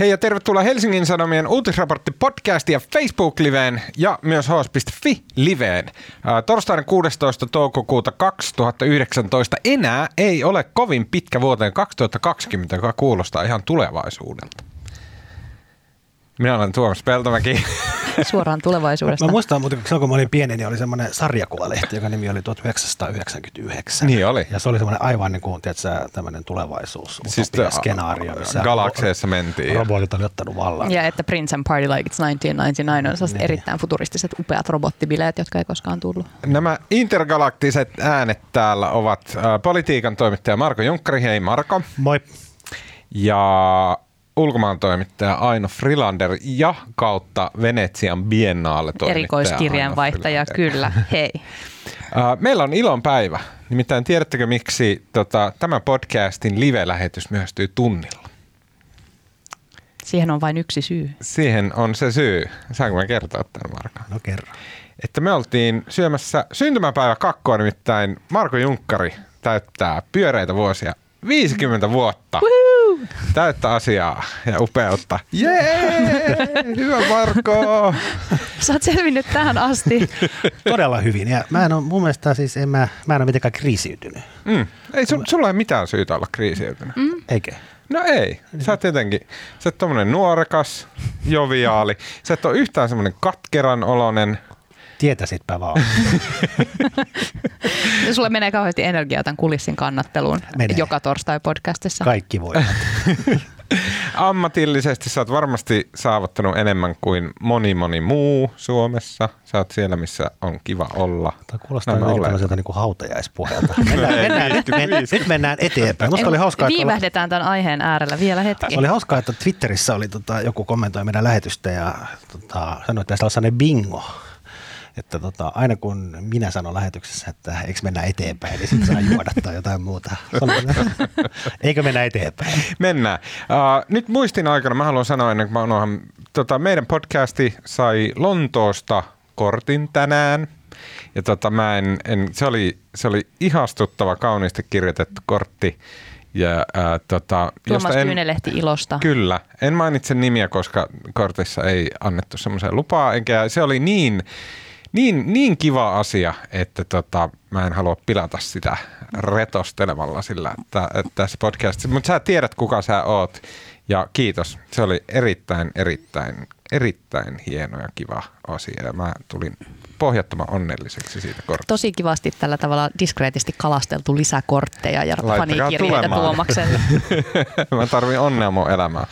Hei ja tervetuloa Helsingin Sanomien uutisraportti podcast ja Facebook-liveen ja myös hs.fi-liveen. Torstaina 16. toukokuuta 2019 enää ei ole kovin pitkä vuoteen 2020, joka kuulostaa ihan tulevaisuudelta. Minä olen Tuomas Peltomäki. Suoraan tulevaisuudesta. Mä muistan muuten, kun silloin kun mä olin pieni, niin oli semmoinen sarjakuvalehti, joka nimi oli 1999. Niin oli. Ja se oli semmoinen aivan niin kuin, tiedätkö, tämmöinen tulevaisuus, siis skenaario, missä galakseissa mentiin. Robotit oli ottanut vallan. Ja että Prince and Party Like It's 1999 on niin. erittäin futuristiset, upeat robottibileet, jotka ei koskaan tullut. Nämä intergalaktiset äänet täällä ovat äh, politiikan toimittaja Marko Junkkari. Hei Marko. Moi. Ja ulkomaan toimittaja Aino Frilander ja kautta Venetsian Biennale toimittaja Erikoiskirjeenvaihtaja, kyllä. Hei. Meillä on ilon päivä. Nimittäin tiedättekö miksi tota, tämä podcastin live-lähetys myöhästyy tunnilla? Siihen on vain yksi syy. Siihen on se syy. Saanko mä kertoa tämän, Marko? No kerro. Että me oltiin syömässä syntymäpäivä kakkoa, nimittäin Marko Junkkari täyttää pyöreitä vuosia 50 vuotta. Woohoo! Täyttä asiaa ja upeutta. Jee! Hyvä Marko! Sä oot selvinnyt tähän asti. Todella hyvin. Ja mä en ole, mun mielestä siis en mä, mä en ole mitenkään kriisiytynyt. Mm. Ei, su, sulla ei mitään syytä olla kriisiytynyt. Mm. Eikö? No ei. Sä oot tietenkin, sä oot tommonen nuorekas, joviaali. Sä et ole yhtään semmonen katkeran olonen. Tietäisitpä vaan. Sulle menee kauheasti energiaa tämän kulissin kannatteluun menee. joka torstai podcastissa. Kaikki voi. Ammatillisesti sä oot varmasti saavuttanut enemmän kuin moni moni muu Suomessa. Sä oot siellä, missä on kiva olla. Tämä kuulostaa jotenkin tämmöiseltä niin kuin hautajaispuhelta. Mennään, mennään, nyt, mennään, nyt mennään eteenpäin. Musta oli hauskaa, Viivähdetään tämän aiheen äärellä vielä hetki. Oli hauskaa, että Twitterissä oli tota, joku kommentoi meidän lähetystä ja tota, sanoi, että tässä on bingo että tota, aina kun minä sanon lähetyksessä, että eikö mennä eteenpäin, niin sitten saa juoda tai jotain muuta. Eikö mennä eteenpäin? Mennään. Uh, nyt muistin aikana, mä haluan sanoa ennen kuin mä unohan, tota, meidän podcasti sai Lontoosta kortin tänään. Ja tota, mä en, en, se, oli, se oli ihastuttava, kauniisti kirjoitettu kortti. Ja, ää, tota, Tuomas en, Kyynelehti ilosta. Kyllä. En mainitse nimiä, koska kortissa ei annettu semmoisen lupaa. Enkä se oli niin niin, niin kiva asia, että tota, mä en halua pilata sitä retostelemalla sillä että, että tässä podcastissa. Mutta sä tiedät, kuka sä oot. Ja kiitos. Se oli erittäin, erittäin, erittäin hieno ja kiva asia. Ja mä tulin pohjattoman onnelliseksi siitä kortista. Tosi kivasti tällä tavalla diskreetisti kalasteltu lisäkortteja ja fanikirjeitä Tuomakselle. mä tarvin onnea mun elämään.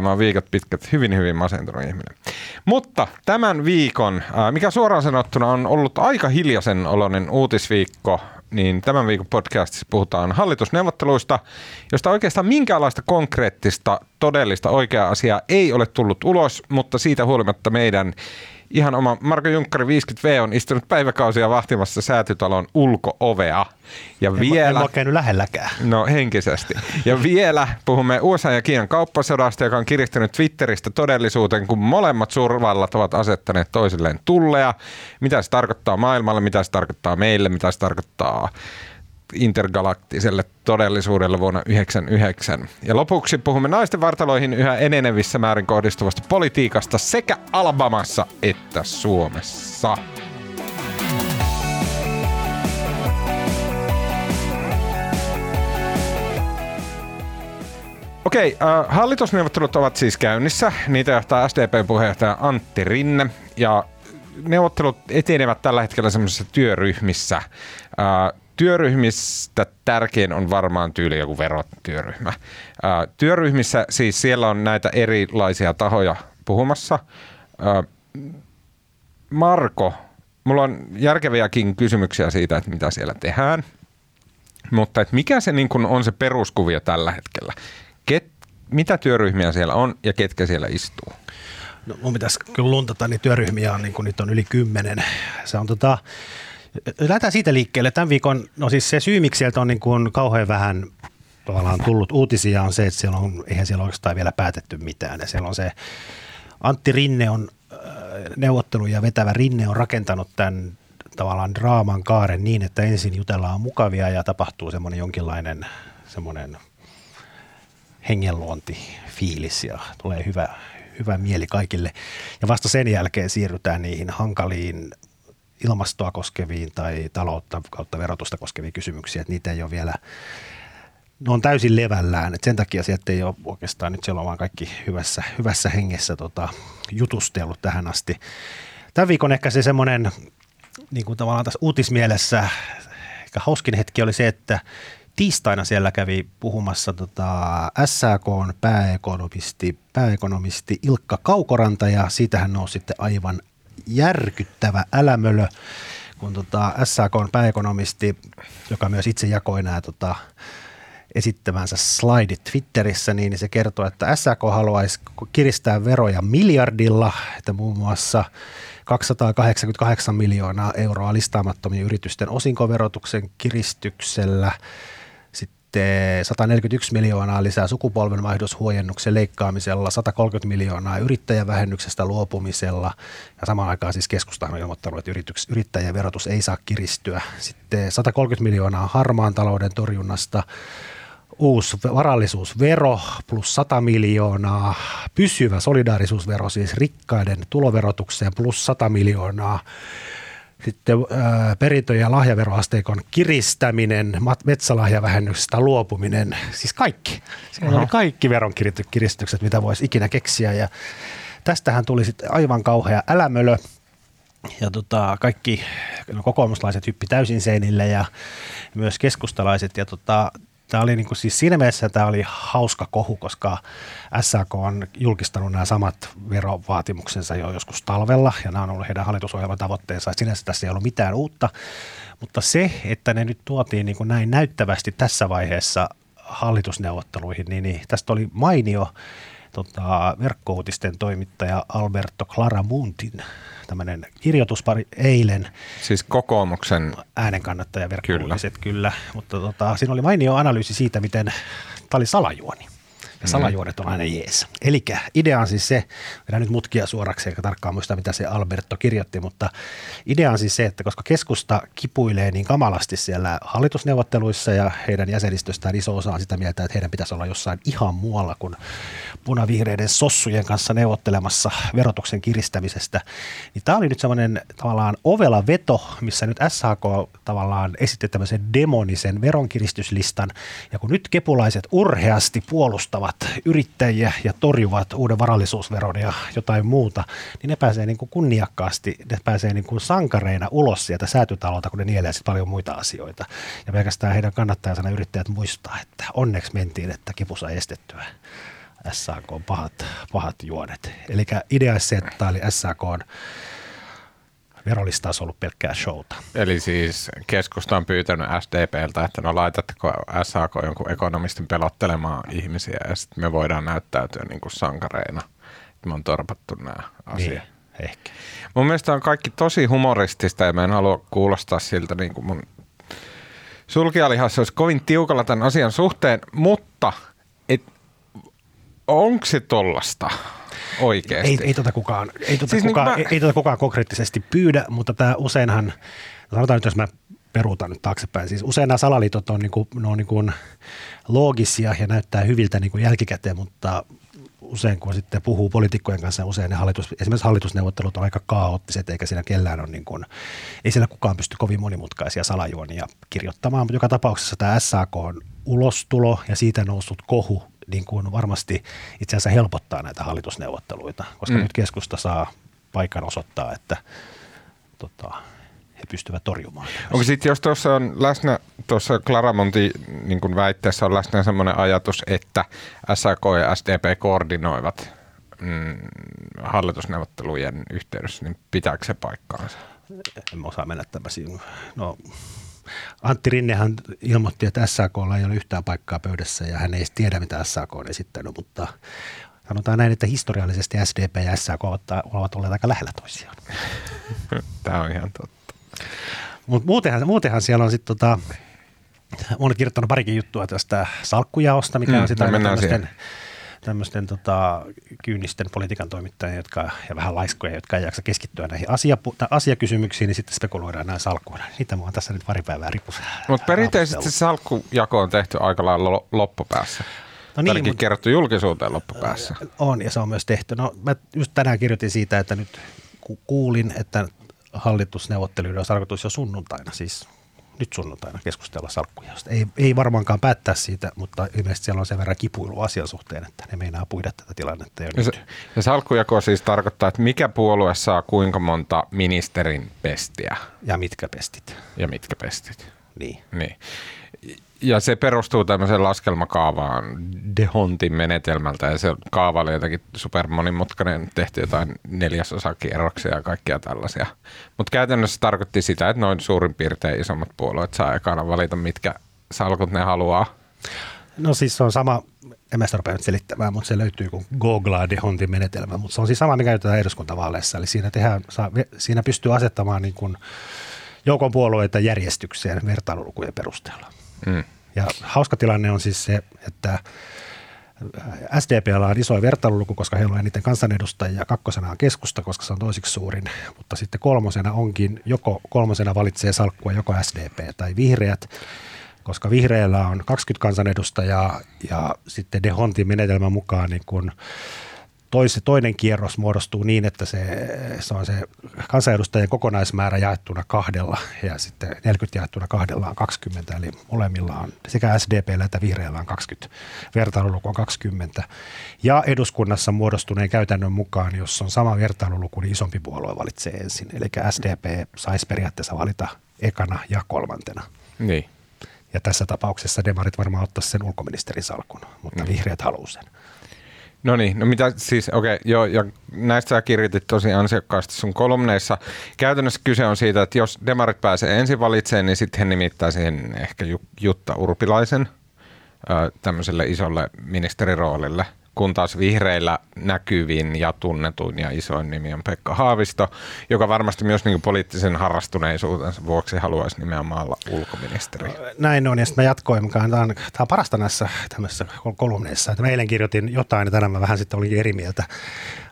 Mä oon viikot pitkät hyvin, hyvin masentunut ihminen. Mutta tämän viikon, mikä suoraan sanottuna on ollut aika hiljaisen oloinen uutisviikko, niin tämän viikon podcastissa puhutaan hallitusneuvotteluista, josta oikeastaan minkäänlaista konkreettista, todellista oikeaa asiaa ei ole tullut ulos, mutta siitä huolimatta meidän ihan oma Marko Junkkari 50V on istunut päiväkausia vahtimassa säätytalon ulkoovea. Ja en vielä, en ole käynyt lähelläkään. No henkisesti. Ja vielä puhumme USA ja Kiinan kauppasodasta, joka on kiristynyt Twitteristä todellisuuteen, kun molemmat suurvallat ovat asettaneet toisilleen tulleja. Mitä se tarkoittaa maailmalle, mitä se tarkoittaa meille, mitä se tarkoittaa intergalaktiselle todellisuudelle vuonna 1999. Ja lopuksi puhumme naisten vartaloihin yhä enenevissä määrin kohdistuvasta politiikasta sekä Alabamassa että Suomessa. Okei, äh, hallitusneuvottelut ovat siis käynnissä. Niitä johtaa SDP-puheenjohtaja Antti Rinne ja neuvottelut etenevät tällä hetkellä semmoisissa työryhmissä. Äh, Työryhmistä tärkein on varmaan tyyli joku verotyöryhmä. Ää, työryhmissä siis siellä on näitä erilaisia tahoja puhumassa. Ää, Marko, mulla on järkeviäkin kysymyksiä siitä, että mitä siellä tehdään. Mutta että mikä se niin kun on se peruskuvia tällä hetkellä? Ket, mitä työryhmiä siellä on ja ketkä siellä istuu? No, mun pitäisi kyllä luntata, niin työryhmiä on, niin kuin nyt on yli kymmenen. Se on tota, Lähdetään siitä liikkeelle. Tämän viikon, no siis se syy, miksi sieltä on niin kuin kauhean vähän tavallaan tullut uutisia on se, että siellä on, eihän siellä oikeastaan vielä päätetty mitään. Ja siellä on se, Antti Rinne on äh, neuvottelu ja vetävä Rinne on rakentanut tämän tavallaan draaman kaaren niin, että ensin jutellaan mukavia ja tapahtuu semmoinen jonkinlainen semmoinen hengenluonti fiilis ja tulee hyvä, hyvä mieli kaikille. Ja vasta sen jälkeen siirrytään niihin hankaliin ilmastoa koskeviin tai taloutta kautta verotusta koskeviin kysymyksiin, että niitä ei ole vielä, ne on täysin levällään, että sen takia sieltä ei ole oikeastaan nyt siellä on vaan kaikki hyvässä, hyvässä hengessä tota, jutustellut tähän asti. Tämän viikon ehkä se semmoinen niin kuin tavallaan tässä uutismielessä ehkä hauskin hetki oli se, että tiistaina siellä kävi puhumassa tota SAKn pääekonomisti, pääekonomisti Ilkka Kaukoranta ja siitähän nousi sitten aivan järkyttävä älämölö, kun tota SAKn pääekonomisti, joka myös itse jakoi nämä tota, esittämänsä slaidit Twitterissä, niin se kertoo, että SAK haluaisi kiristää veroja miljardilla, että muun muassa 288 miljoonaa euroa listaamattomien yritysten osinkoverotuksen kiristyksellä, sitten 141 miljoonaa lisää sukupolvenvaihdoshuojennuksen leikkaamisella, 130 miljoonaa yrittäjävähennyksestä luopumisella ja samaan aikaan siis keskusta on ilmoittanut, että yrittäjien verotus ei saa kiristyä. Sitten 130 miljoonaa harmaan talouden torjunnasta, uusi varallisuusvero plus 100 miljoonaa, pysyvä solidaarisuusvero siis rikkaiden tuloverotukseen plus 100 miljoonaa, sitten ää, perintö- ja lahjaveroasteikon kiristäminen, metsälahjavähennyksestä luopuminen, siis kaikki. Siellä oli kaikki veronkiristykset, mitä voisi ikinä keksiä. Ja tästähän tuli sitten aivan kauhea älämölö. Ja tota, kaikki no, kokoomuslaiset hyppi täysin seinille ja myös keskustalaiset. Ja tota, Tämä oli niin kuin, siis siinä mielessä tämä oli hauska kohu, koska SAK on julkistanut nämä samat verovaatimuksensa jo joskus talvella, ja nämä on ollut heidän hallitusohjelman tavoitteensa. Sinänsä tässä ei ollut mitään uutta, mutta se, että ne nyt tuotiin niin kuin näin näyttävästi tässä vaiheessa hallitusneuvotteluihin, niin, niin tästä oli mainio tota, verkkouutisten toimittaja Alberto Claramuntin tämmöinen kirjoituspari eilen. Siis kokoomuksen äänenkannattaja verkkouutiset kyllä. kyllä, mutta tota, siinä oli mainio analyysi siitä, miten tämä oli salajuoni ja salajuonet on aina jees. Eli idea on siis se, vedän nyt mutkia suoraksi eikä tarkkaan muista mitä se Alberto kirjoitti, mutta idea on siis se, että koska keskusta kipuilee niin kamalasti siellä hallitusneuvotteluissa ja heidän jäsenistöstään iso osa on sitä mieltä, että heidän pitäisi olla jossain ihan muualla kuin punavihreiden sossujen kanssa neuvottelemassa verotuksen kiristämisestä, niin tämä oli nyt semmoinen tavallaan ovela veto, missä nyt SHK tavallaan esitti tämmöisen demonisen veronkiristyslistan, ja kun nyt kepulaiset urheasti puolustavat puolustavat yrittäjiä ja torjuvat uuden varallisuusveron ja jotain muuta, niin ne pääsee niin kuin kunniakkaasti, ne pääsee niin kuin sankareina ulos sieltä säätytalolta, kun ne nielee paljon muita asioita. Ja pelkästään heidän kannattajansa yrittäjät muistaa, että onneksi mentiin, että kipu sai estettyä. SAK on pahat, pahat juonet. Eli idea se, että tämä oli SAK on verolista olisi ollut pelkkää showta. Eli siis keskusta on pyytänyt SDPltä, että no laitatteko SAK jonkun ekonomistin pelottelemaan ihmisiä ja sitten me voidaan näyttäytyä niin kuin sankareina. Me on torpattu nämä asiat. Niin, ehkä. Mun mielestä on kaikki tosi humoristista ja mä en halua kuulostaa siltä niin kuin mun sulkialihassa olisi kovin tiukalla tämän asian suhteen, mutta et, onko se tollasta? Oikeasti. Ei, ei tota kukaan, ei tota siis kukaan, niin mä... ei, ei tota kukaan konkreettisesti pyydä, mutta tämä useinhan, sanotaan nyt jos mä peruutan nyt taaksepäin. Siis usein nämä salaliitot on, niin kuin, ne on niin kuin loogisia ja näyttää hyviltä niin kuin jälkikäteen, mutta usein kun sitten puhuu poliitikkojen kanssa, usein ne hallitus, esimerkiksi hallitusneuvottelut on aika kaoottiset, eikä siinä kellään ole niin kuin, ei siellä kukaan pysty kovin monimutkaisia salajuonia kirjoittamaan, mutta joka tapauksessa tämä SAK on ulostulo ja siitä noussut kohu niin kuin varmasti itse asiassa helpottaa näitä hallitusneuvotteluita, koska mm. nyt keskusta saa paikan osoittaa, että tota, he pystyvät torjumaan. Onko sitten, jos tuossa on läsnä, tuossa Claramonti niin kuin väitteessä on läsnä sellainen ajatus, että SAK ja SDP koordinoivat mm, hallitusneuvottelujen yhteydessä, niin pitääkö se paikkaansa? En osaa mennä tämmöisiin. No, Antti Rinnehän ilmoitti, että SAK ei ole yhtään paikkaa pöydässä ja hän ei tiedä, mitä SAK on esittänyt, mutta sanotaan näin, että historiallisesti SDP ja SAK ovat olleet aika lähellä toisiaan. Tämä on ihan totta. Mutta muutenhan, muutenhan siellä on sitten tota, olen kirjoittanut parikin juttua tästä salkkujaosta, mikä mm, on sitä tämmöisten, tämmöisten tota, kyynisten politiikan toimittajia jotka, ja vähän laiskoja, jotka ei jaksa keskittyä näihin asia, asiakysymyksiin, niin sitten spekuloidaan näin salkkuina. Niitä mua on tässä nyt pari päivää ripus. Mutta perinteisesti se salkkujako on tehty aika lailla loppupäässä. No niin, Ainakin mutta, kerrottu julkisuuteen loppupäässä. On, ja se on myös tehty. No, mä just tänään kirjoitin siitä, että nyt kuulin, että hallitusneuvotteluiden on tarkoitus jo sunnuntaina, siis nyt sunnuntaina keskustella salkkujaosta. Ei, ei varmaankaan päättää siitä, mutta ilmeisesti siellä on sen verran kipuilu asian suhteen, että ne meinaa puida tätä tilannetta jo ja nyt. Se, ja salkkujako siis tarkoittaa, että mikä puolue saa kuinka monta ministerin pestiä? Ja mitkä pestit. Ja mitkä pestit. Niin. niin ja se perustuu tämmöiseen laskelmakaavaan Dehontin menetelmältä ja se kaava oli jotenkin supermonimutkainen, tehty jotain neljäsosakierroksia ja kaikkia tällaisia. Mutta käytännössä tarkoitti sitä, että noin suurin piirtein isommat puolueet saa ekana valita, mitkä salkut ne haluaa. No siis se on sama, en mä sitä nyt selittämään, mutta se löytyy kuin googlaa Dehontin menetelmä, mutta se on siis sama, mikä käytetään eduskuntavaaleissa. Eli siinä, tehdään, saa, siinä pystyy asettamaan niin kuin joukon puolueita järjestykseen vertailulukujen perusteella. Mm. Ja hauska tilanne on siis se, että SDPllä on iso vertailuluku, koska heillä on eniten kansanedustajia. Kakkosena on keskusta, koska se on toisiksi suurin. Mutta sitten kolmosena onkin, joko kolmosena valitsee salkkua joko SDP tai vihreät, koska vihreillä on 20 kansanedustajaa ja sitten Dehontin menetelmän mukaan niin kun tois, toinen kierros muodostuu niin, että se, se on se kansanedustajien kokonaismäärä jaettuna kahdella ja sitten 40 jaettuna kahdella on 20, eli molemmilla on sekä SDPllä että vihreällä on 20, vertailuluku on 20. Ja eduskunnassa muodostuneen käytännön mukaan, jos on sama vertailuluku, niin isompi puolue valitsee ensin. Eli SDP saisi periaatteessa valita ekana ja kolmantena. Niin. Ja tässä tapauksessa demarit varmaan ottaisi sen ulkoministerin salkun, mutta niin. vihreät haluaa sen. No niin, no mitä siis, okei, okay, joo, ja näistä sä kirjoitit tosi ansiokkaasti sun kolumneissa. Käytännössä kyse on siitä, että jos demarit pääsee ensin valitseen, niin sitten he nimittää siihen ehkä Jutta Urpilaisen tämmöiselle isolle ministeriroolille – kun taas vihreillä näkyvin ja tunnetuin ja isoin nimi on Pekka Haavisto, joka varmasti myös niin poliittisen harrastuneisuutensa vuoksi haluaisi nimenomaan olla ulkoministeri. Näin on, ja sitten mä jatkoin, tämä on, tämä on parasta näissä tämmöisissä kolumneissa, että mä eilen kirjoitin jotain, ja tänään mä vähän sitten olinkin eri mieltä,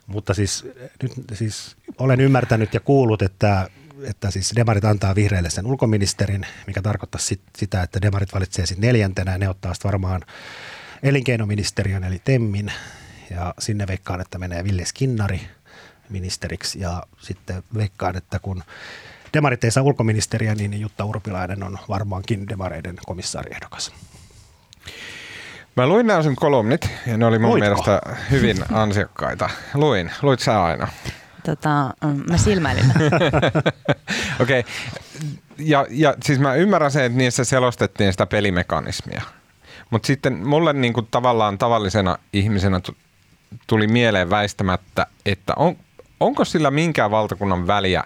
mutta siis nyt siis olen ymmärtänyt ja kuullut, että että siis demarit antaa vihreille sen ulkoministerin, mikä tarkoittaa sit, sitä, että demarit valitsee sitten neljäntenä ja ne ottaa sitten varmaan elinkeinoministeriön eli TEMMin ja sinne veikkaan, että menee Ville Skinnari ministeriksi ja sitten veikkaan, että kun demarit ei saa ulkoministeriä, niin Jutta Urpilainen on varmaankin demareiden komissaariehdokas. Mä luin nämä sun kolumnit ja ne oli mun Luitko? mielestä hyvin ansiokkaita. Luin. Luit sä aina? Tota, mm, mä silmäilin. Okei. Okay. Ja, ja siis mä ymmärrän sen, että niissä selostettiin sitä pelimekanismia – mutta sitten mulle niin kuin tavallaan tavallisena ihmisenä tuli mieleen väistämättä, että on, onko sillä minkään valtakunnan väliä,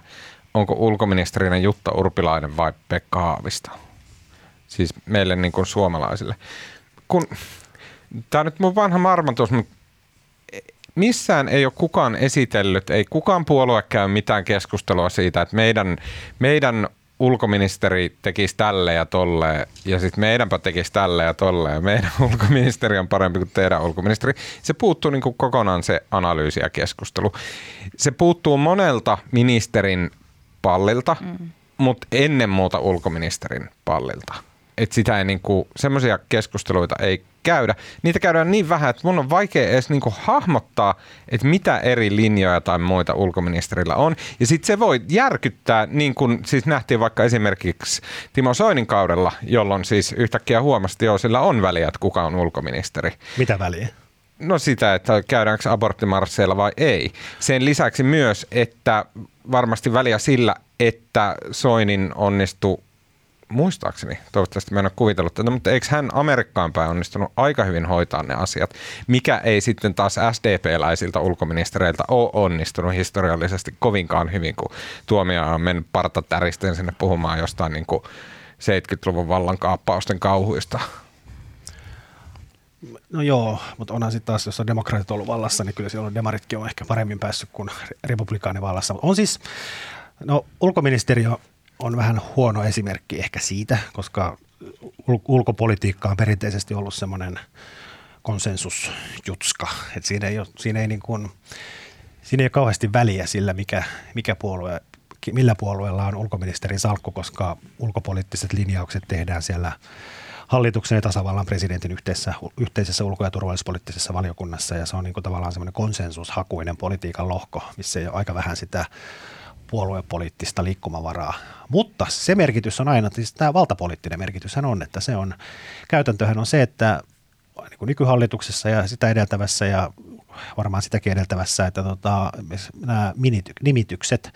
onko ulkoministerinä Jutta Urpilainen vai Pekka Haavisto? Siis meille niin kuin suomalaisille. Kun, tämä on nyt mun vanha marmatus, mutta missään ei ole kukaan esitellyt, ei kukaan puolue käy mitään keskustelua siitä, että meidän, meidän ulkoministeri tekisi tälle ja tolle ja sitten meidänpä tekisi tälle ja tolle ja meidän ulkoministeri on parempi kuin teidän ulkoministeri. Se puuttuu niin kuin kokonaan se analyysi ja keskustelu. Se puuttuu monelta ministerin pallilta, mm. mutta ennen muuta ulkoministerin pallilta. Että sitä ei niinku, semmoisia keskusteluita ei käydä. Niitä käydään niin vähän, että mun on vaikea edes niinku hahmottaa, että mitä eri linjoja tai muita ulkoministerillä on. Ja sitten se voi järkyttää, niin kuin siis nähtiin vaikka esimerkiksi Timo Soinin kaudella, jolloin siis yhtäkkiä huomasi, että joo, sillä on väliä, että kuka on ulkoministeri. Mitä väliä? No sitä, että käydäänkö aborttimarsseilla vai ei. Sen lisäksi myös, että varmasti väliä sillä, että Soinin onnistui muistaakseni, toivottavasti mä en ole kuvitellut tätä, mutta eikö hän Amerikkaan päin onnistunut aika hyvin hoitaa ne asiat, mikä ei sitten taas SDP-läisiltä ulkoministereiltä ole onnistunut historiallisesti kovinkaan hyvin, kun tuomio on mennyt partatäristen sinne puhumaan jostain niin kuin 70-luvun vallankaappausten kauhuista. No joo, mutta onhan sitten taas, jos on demokraatit ollut vallassa, niin kyllä silloin demaritkin on ehkä paremmin päässyt kuin republikaanivallassa. On siis, no ulkoministeriö on vähän huono esimerkki ehkä siitä, koska ulkopolitiikka on perinteisesti ollut semmoinen konsensusjutska, että siinä ei, ole, siinä ei, niin kuin, siinä ei ole kauheasti väliä sillä, mikä, mikä puolue, millä puolueella on ulkoministerin salkku, koska ulkopoliittiset linjaukset tehdään siellä hallituksen ja tasavallan presidentin yhteisessä, yhteisessä ulko- ja turvallisuuspoliittisessa valiokunnassa. Ja se on niin kuin tavallaan semmoinen konsensushakuinen politiikan lohko, missä ei ole aika vähän sitä puoluepoliittista liikkumavaraa. Mutta se merkitys on aina, siis tämä valtapoliittinen merkitys on, että se on, käytäntöhän on se, että niin kuin nykyhallituksessa ja sitä edeltävässä ja varmaan sitäkin edeltävässä, että tota, nämä nimitykset,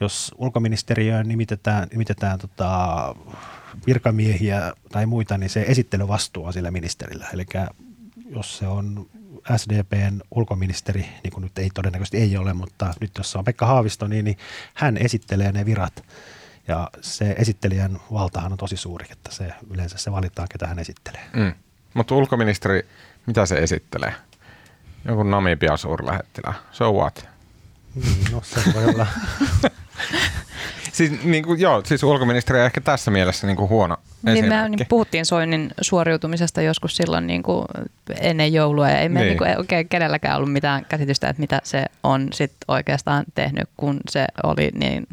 jos ulkoministeriöön nimitetään, nimitetään tota, virkamiehiä tai muita, niin se esittelyvastuu on sillä ministerillä. Eli jos se on SDPn ulkoministeri, niin kuin nyt ei todennäköisesti ei ole, mutta nyt jos on Pekka Haavisto, niin, niin hän esittelee ne virat. Ja se esittelijän valtahan on tosi suuri, että se yleensä se valitaan, ketä hän esittelee. Mm. Mutta ulkoministeri, mitä se esittelee? Joku Namibia suurlähettilä. So what? Mm, no se voi olla. siis, niin kuin, joo, siis ulkoministeri on ehkä tässä mielessä niin kuin huono niin me niin puhuttiin Soinin suoriutumisesta joskus silloin niin kuin ennen joulua ja ei me niin. Niin kuin oikein kenelläkään ollut mitään käsitystä, että mitä se on sit oikeastaan tehnyt, kun se oli niin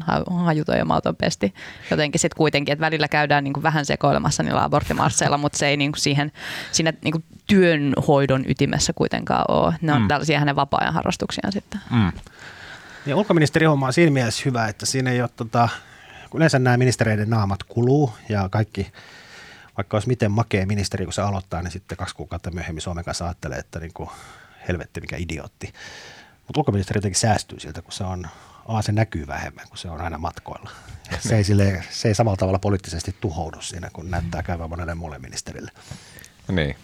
hajuton ja mauton pesti. Jotenkin sitten kuitenkin, että välillä käydään niin kuin vähän sekoilemassa niillä aborttimarsseilla, mutta se ei niin kuin siihen, siinä niin kuin työnhoidon ytimessä kuitenkaan ole. Ne on mm. tällaisia hänen vapaa-ajan harrastuksiaan sitten. Mm. Ja ulkoministeri homma on siinä mielessä hyvä, että siinä ei ole tota, yleensä nämä ministereiden naamat kuluu ja kaikki, vaikka olisi miten makea ministeri, kun se aloittaa, niin sitten kaksi kuukautta myöhemmin Suomen kanssa ajattelee, että niin kuin, helvetti mikä idiootti. Mutta ulkoministeri jotenkin säästyy siltä, kun se on, A, se näkyy vähemmän, kun se on aina matkoilla. se, ei sille, se ei samalla tavalla poliittisesti tuhoudu siinä, kun näyttää käyvän monelle muulle ministerille. Niin.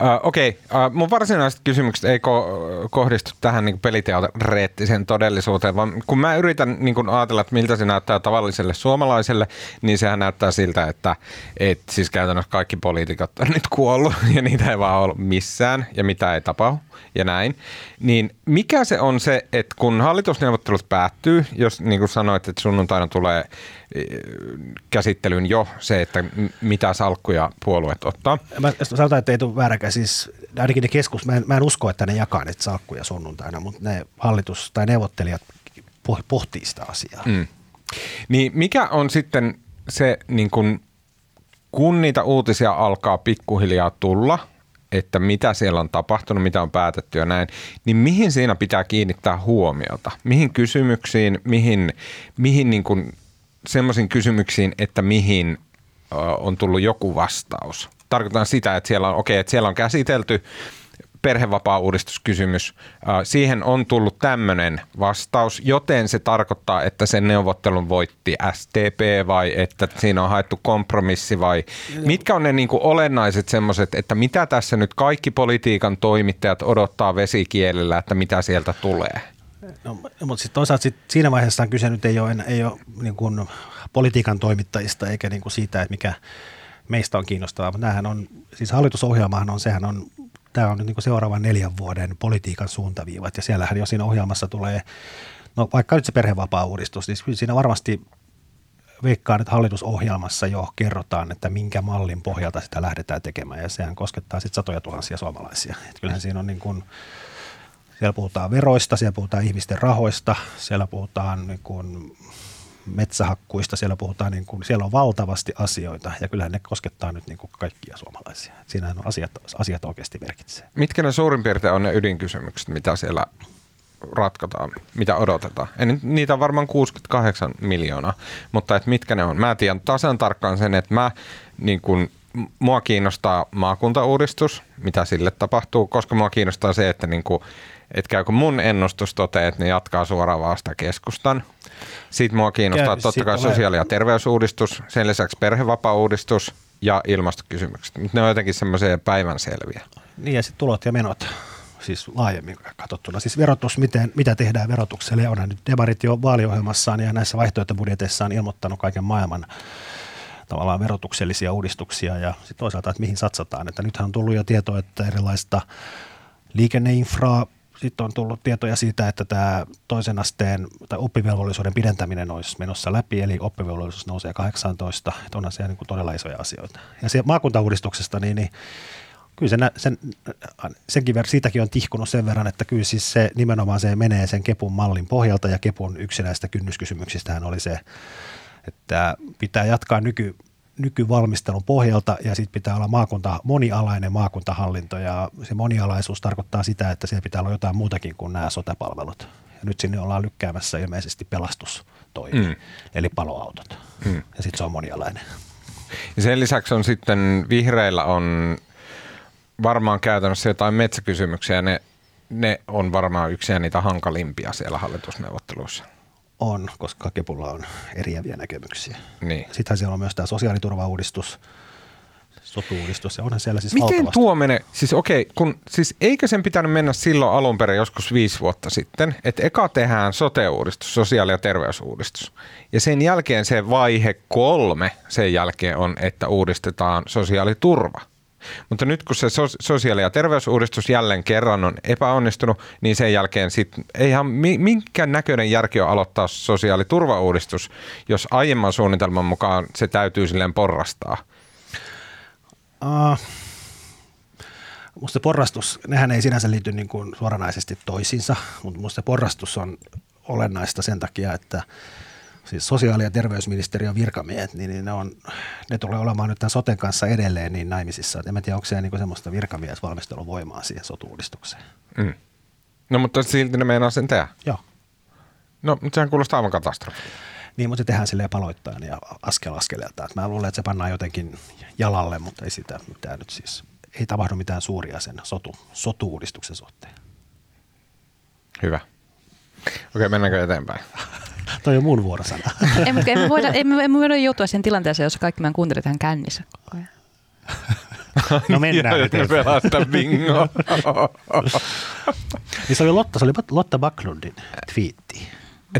Uh, Okei, okay. uh, mun varsinaiset kysymykset ei ko- kohdistu tähän niin peliteoreettiseen todellisuuteen, vaan kun mä yritän niin kuin ajatella, että miltä se näyttää tavalliselle suomalaiselle, niin sehän näyttää siltä, että et, siis käytännössä kaikki poliitikot on nyt kuollut ja niitä ei vaan ollut missään ja mitä ei tapahdu ja näin. Niin mikä se on se, että kun hallitusneuvottelut päättyy, jos niin kuin sanoit, että sunnuntaina tulee käsittelyyn jo se, että mitä salkkuja puolueet ottaa. Mä sanotaan, että ei tule vääräkään. Siis ainakin ne keskus, mä en, mä en usko, että ne jakaa niitä salkkuja sunnuntaina, mutta ne hallitus- tai neuvottelijat pohtii sitä asiaa. Mm. Niin mikä on sitten se, niin kun, kun niitä uutisia alkaa pikkuhiljaa tulla, että mitä siellä on tapahtunut, mitä on päätetty ja näin, niin mihin siinä pitää kiinnittää huomiota? Mihin kysymyksiin, mihin, mihin niin kun semmoisiin kysymyksiin, että mihin on tullut joku vastaus. Tarkoitan sitä, että siellä on, okay, että siellä on käsitelty perhevapaa-uudistuskysymys. Siihen on tullut tämmöinen vastaus, joten se tarkoittaa, että sen neuvottelun voitti STP vai että siinä on haettu kompromissi vai mitkä on ne niin kuin olennaiset semmoiset, että mitä tässä nyt kaikki politiikan toimittajat odottaa vesikielellä, että mitä sieltä tulee? No, mutta sitten toisaalta sit siinä vaiheessa on kyse nyt ei ole, ei ole niin kuin politiikan toimittajista eikä niin kuin siitä, että mikä meistä on kiinnostavaa. Mutta näähän on, siis hallitusohjelmahan on, sehän on, tämä on nyt niin seuraavan neljän vuoden politiikan suuntaviivat ja siellähän jo siinä ohjelmassa tulee, no vaikka nyt se perhevapaa-uudistus, niin siinä varmasti veikkaan, että hallitusohjelmassa jo kerrotaan, että minkä mallin pohjalta sitä lähdetään tekemään ja sehän koskettaa sitten satoja tuhansia suomalaisia. Et kyllähän siinä on niin kuin, siellä puhutaan veroista, siellä puhutaan ihmisten rahoista, siellä puhutaan niin kuin metsähakkuista, siellä puhutaan, niin kuin, siellä on valtavasti asioita ja kyllähän ne koskettaa nyt niin kuin kaikkia suomalaisia. Siinähän on asiat, asiat oikeasti merkitsee. Mitkä ne suurin piirtein on ne ydinkysymykset, mitä siellä ratkotaan, mitä odotetaan? En, niitä on varmaan 68 miljoonaa, mutta et mitkä ne on? Mä tiedän tasan tarkkaan sen, että mä niin kun, mua kiinnostaa maakuntauudistus, mitä sille tapahtuu, koska mua kiinnostaa se, että niin kuin, että käykö mun ennustus toteen, että ne jatkaa suoraan vasta keskustan. Sitten mua kiinnostaa Käy, totta kai sosiaali- ja terveysuudistus, sen lisäksi perhevapaa-uudistus ja ilmastokysymykset. Ne on jotenkin semmoisia päivänselviä. Niin ja sitten tulot ja menot siis laajemmin katsottuna. Siis verotus, miten, mitä tehdään verotukselle. Onhan nyt demarit jo vaaliohjelmassaan ja näissä vaihtoehtobudjeteissaan ilmoittanut kaiken maailman tavallaan verotuksellisia uudistuksia ja sitten toisaalta, että mihin satsataan. Että nythän on tullut jo tietoa, että erilaista liikenneinfraa sitten on tullut tietoja siitä, että tämä toisen asteen tai oppivelvollisuuden pidentäminen olisi menossa läpi, eli oppivelvollisuus nousee 18, että onhan siellä niin todella isoja asioita. Ja se maakuntauudistuksesta, niin, niin kyllä sen, sen, senkin verran, siitäkin on tihkunut sen verran, että kyllä siis se nimenomaan se menee sen Kepun mallin pohjalta ja Kepun yksinäistä kynnyskysymyksistähän oli se, että pitää jatkaa nyky, nykyvalmistelun pohjalta ja sitten pitää olla maakunta, monialainen maakuntahallinto ja se monialaisuus tarkoittaa sitä, että siellä pitää olla jotain muutakin kuin nämä sotepalvelut. Ja nyt sinne ollaan lykkäämässä ilmeisesti pelastustoimi, mm. eli paloautot. Mm. Ja sitten se on monialainen. Ja sen lisäksi on sitten vihreillä on varmaan käytännössä jotain metsäkysymyksiä. Ne, ne on varmaan yksi niitä hankalimpia siellä hallitusneuvotteluissa. On, koska Kepulla on eriäviä näkemyksiä. Niin. Sittenhän siellä on myös tämä sosiaaliturvauudistus, sotuudistus ja onhan siellä siis Miten valtavasti. tuo menee? Siis okei, kun, siis eikö sen pitänyt mennä silloin alun perin joskus viisi vuotta sitten, että eka tehdään sote-uudistus, sosiaali- ja terveysuudistus. Ja sen jälkeen se vaihe kolme sen jälkeen on, että uudistetaan sosiaaliturva. Mutta nyt kun se sosiaali- ja terveysuudistus jälleen kerran on epäonnistunut, niin sen jälkeen sit, eihän minkä näköinen järki on aloittaa sosiaaliturvauudistus, jos aiemman suunnitelman mukaan se täytyy silleen porrastaa. Uh, Musta porrastus, nehän ei sinänsä liity niin kuin suoranaisesti toisiinsa, mutta musta porrastus on olennaista sen takia, että siis sosiaali- ja terveysministeriön virkamiehet, niin, niin ne, on, ne tulee olemaan nyt tämän soten kanssa edelleen niin naimisissa. En tiedä, onko se niin semmoista virkamiesvalmisteluvoimaa siihen sotuudistukseen. Mm. No mutta silti ne meinaa sen tehdä. Joo. No, mutta sehän kuulostaa aivan katastrofi. Niin, mutta se tehdään silleen paloittain ja askel askeleelta. Mä luulen, että se pannaan jotenkin jalalle, mutta ei sitä mitään nyt siis, ei tapahdu mitään suuria sen sotu, sotu-uudistuksen suhteen. Hyvä. Okei, mennäänkö eteenpäin? Toi on mun vuorosana. emme, emme, voida, emme, emme voida joutua siihen tilanteeseen, jossa kaikki meidän kuuntelijat ihan kännissä No mennään nyt. Pelasta bingo. niin se oli Lotta, se oli Lotta Backlundin twiitti.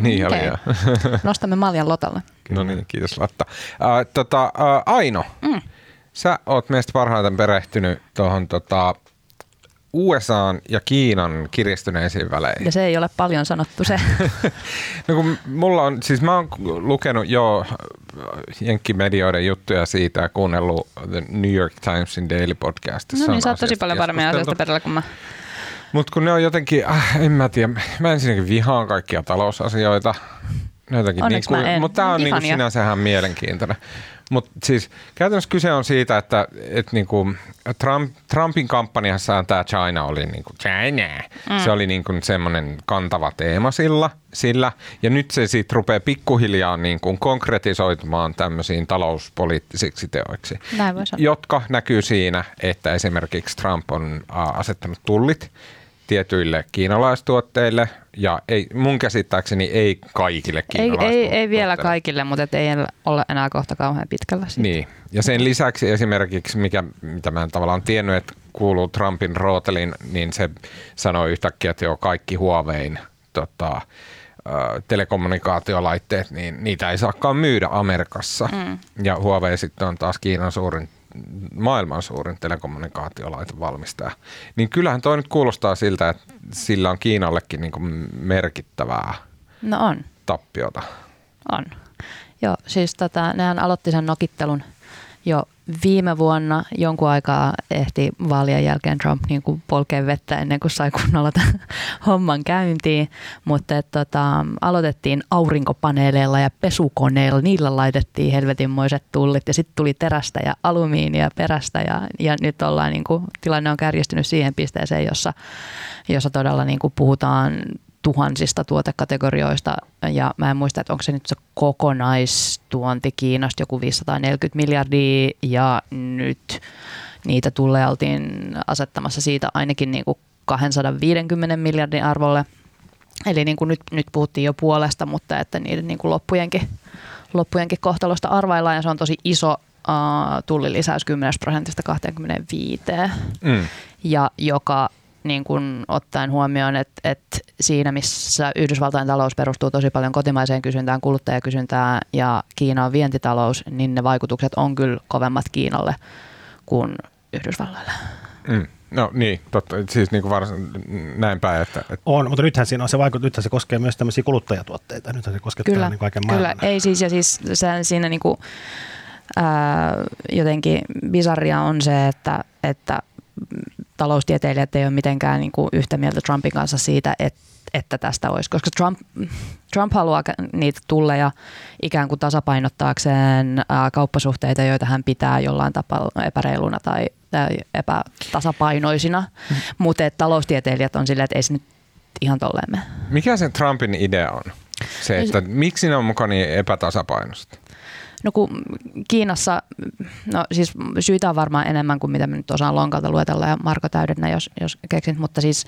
Niin okay. oli, joo. Nostamme maljan Lotalle. No niin, kiitos Lotta. Uh, tota, uh, Aino, mm. sä oot meistä parhaiten perehtynyt tuohon tota, USA ja Kiinan kiristyneisiin väleihin. Ja se ei ole paljon sanottu se. no kun mulla on, siis mä oon lukenut jo jenkkimedioiden juttuja siitä ja kuunnellut The New York Timesin Daily Podcastissa. No niin, sä oot tosi paljon paremmin asiasta perillä kuin mä. Mutta kun ne on jotenkin, äh, en mä tiedä, mä ensinnäkin vihaan kaikkia talousasioita. Jotenkin niin kuin, mutta tämä on niin kuin sinänsä ihan mielenkiintoinen. Mutta siis käytännössä kyse on siitä, että et niinku Trump, Trumpin kampanjassa tämä China oli niinku China. Mm. Se oli niinku semmoinen kantava teema sillä, sillä. Ja nyt se sitten rupeaa pikkuhiljaa niinku konkretisoitumaan tämmöisiin talouspoliittisiksi teoiksi, jotka näkyy siinä, että esimerkiksi Trump on asettanut tullit tietyille kiinalaistuotteille ja ei, mun käsittääkseni ei kaikille. Ei, ei, ei vielä kaikille, mutta ei ole enää kohta kauhean pitkällä. Siitä. Niin, ja sen lisäksi esimerkiksi, mikä, mitä mä en tavallaan tiennyt, että kuuluu Trumpin rootelin, niin se sanoi yhtäkkiä, että joo, kaikki Huawein tota, telekommunikaatiolaitteet, niin niitä ei saakaan myydä Amerikassa. Mm. Ja Huawei sitten on taas Kiinan suurin maailman suurin valmistaja. Niin kyllähän toi nyt kuulostaa siltä, että sillä on Kiinallekin niin kuin merkittävää no on. tappiota. On. Joo, siis tota, nehän aloitti sen nokittelun jo viime vuonna jonkun aikaa ehti vaalien jälkeen Trump niin kuin polkee vettä ennen kuin sai kunnolla tämän homman käyntiin, mutta et, tota, aloitettiin aurinkopaneeleilla ja pesukoneilla, niillä laitettiin helvetinmoiset tullit ja sitten tuli terästä ja alumiinia perästä ja, ja nyt ollaan niin kuin, tilanne on kärjistynyt siihen pisteeseen, jossa, jossa todella niin kuin puhutaan tuhansista tuotekategorioista ja mä en muista, että onko se nyt se kokonaistuonti Kiinasta joku 540 miljardia ja nyt niitä tulee oltiin asettamassa siitä ainakin niin kuin 250 miljardin arvolle. Eli niin kuin nyt, nyt puhuttiin jo puolesta, mutta että niiden niin kuin loppujenkin, loppujenkin kohtalosta arvaillaan ja se on tosi iso uh, tullilisäys 10 prosentista 25. Mm. Ja joka niin kuin ottaen huomioon, että, että siinä missä Yhdysvaltain talous perustuu tosi paljon kotimaiseen kysyntään, kuluttajakysyntään ja Kiina on vientitalous, niin ne vaikutukset on kyllä kovemmat Kiinalle kuin Yhdysvalloille. Mm. No niin, totta. Siis niin kuin vars, näin päin. Että, että... On, mutta nythän siinä on se vaikutus, nythän se koskee myös tämmöisiä kuluttajatuotteita. Nythän se koskettaa kyllä, niin kaiken maailman. Kyllä, ei siis, ja siis se, siinä niin kuin, ää, jotenkin bizarria on se, että, että taloustieteilijät ei ole mitenkään niin kuin yhtä mieltä Trumpin kanssa siitä, että että tästä olisi, koska Trump, Trump haluaa niitä tulleja ikään kuin tasapainottaakseen ää, kauppasuhteita, joita hän pitää jollain tapaa epäreiluna tai, tai epätasapainoisina, mm. mutta taloustieteilijät on silleen, että ei se nyt ihan tolleen me. Mikä se Trumpin idea on? Se, että miksi ne on mukana niin epätasapainosta? No kun Kiinassa, no siis syitä on varmaan enemmän kuin mitä me nyt osaan lonkalta luetella ja Marko täydennä, jos, jos keksin, mutta siis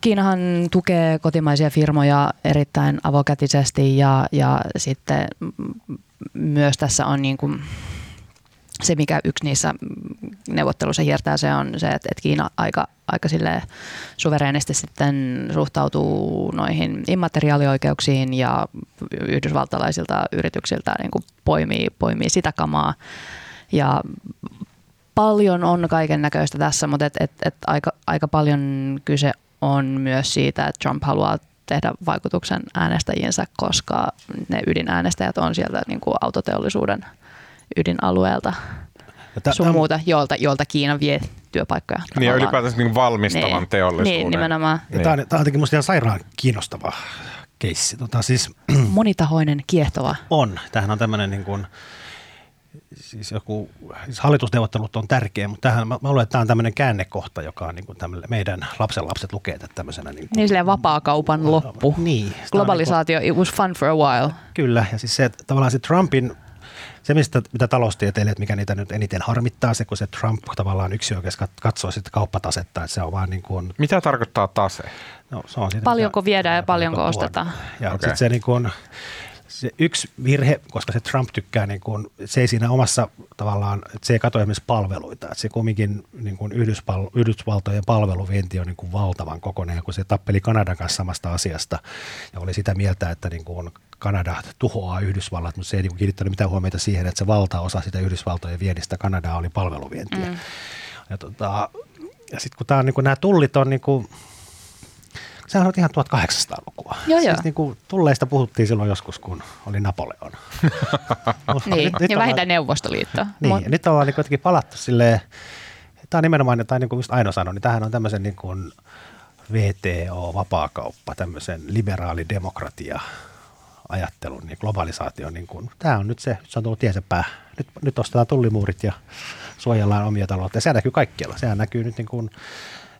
Kiinahan tukee kotimaisia firmoja erittäin avokätisesti ja, ja sitten myös tässä on niin kuin se, mikä yksi niissä neuvotteluissa hiertää, se on se, että, että Kiina aika, aika suvereenisti sitten suhtautuu noihin immateriaalioikeuksiin ja yhdysvaltalaisilta yrityksiltä niin kuin poimii, poimii sitä kamaa. Ja paljon on kaiken näköistä tässä, mutta et, et, et aika, aika paljon kyse on myös siitä, että Trump haluaa tehdä vaikutuksen äänestäjiensä, koska ne ydinäänestäjät on sieltä niin kuin autoteollisuuden ydinalueelta sun muuta, jolta, jolta Kiina vie työpaikkoja. Niin ja ylipäätänsä niin valmistavan niin, teollisuuden. Niin, nimenomaan. Ja tämä, on, tämä on jotenkin musta ihan sairaan kiinnostava keissi. Tota, siis, Monitahoinen, kiehtova. On. Tämähän on tämmöinen niin kuin, siis joku, siis hallitusneuvottelut on tärkeä, mutta tähän, mä, mä luulen, että tämä on tämmöinen käännekohta, joka on niin kuin meidän lapsen lapset lukee tämmöisenä. Niin, kuin, niin silleen vapaa-kaupan loppu. Niin. Globalisaatio, niin kuin, it was fun for a while. Kyllä, ja siis se, että tavallaan se Trumpin se, mistä, mitä taloustieteilijät, mikä niitä nyt eniten harmittaa, se kun se Trump tavallaan yksi oikeasti katsoo sitten kauppatasetta, että se on vaan niin kuin... Mitä tarkoittaa tase? No, se on siitä, paljonko mitä, viedään ja paljonko, paljonko ostetaan. Ja okay. sitten se niin kuin, se yksi virhe, koska se Trump tykkää, niin kuin, se ei siinä omassa tavallaan, että se ei katso esimerkiksi palveluita. Että se kumminkin niin kuin Yhdysval- Yhdysvaltojen palveluvienti on niin kuin valtavan kokoinen, kun se tappeli Kanadan kanssa samasta asiasta ja oli sitä mieltä, että niin kuin Kanada tuhoaa Yhdysvallat, mutta se ei niin kiinnittänyt mitään huomiota siihen, että se valtaosa sitä Yhdysvaltojen viennistä Kanadaa oli palveluvientiä. Mm. Ja, tota, ja sitten kun, tää on, niin kuin, nämä tullit on niin kuin, Sehän on ihan 1800-lukua. Joo, siis joo. Niin kuin tulleista puhuttiin silloin joskus, kun oli Napoleon. niin, nyt, ja vähintään Neuvostoliitto. Niin, ja nyt ollaan niin kuitenkin palattu silleen, tämä on nimenomaan, tai niin kuin Aino sanoi, niin tämähän on tämmöisen niin kuin VTO, vapaakauppa, tämmöisen liberaali demokratia ajattelun, niin globalisaation, niin kuin, tämä on nyt se, se on tullut tiensä pää. Nyt, nyt ostetaan tullimuurit ja suojellaan omia taloutta. Ja se näkyy kaikkialla. Sehän näkyy nyt niin kuin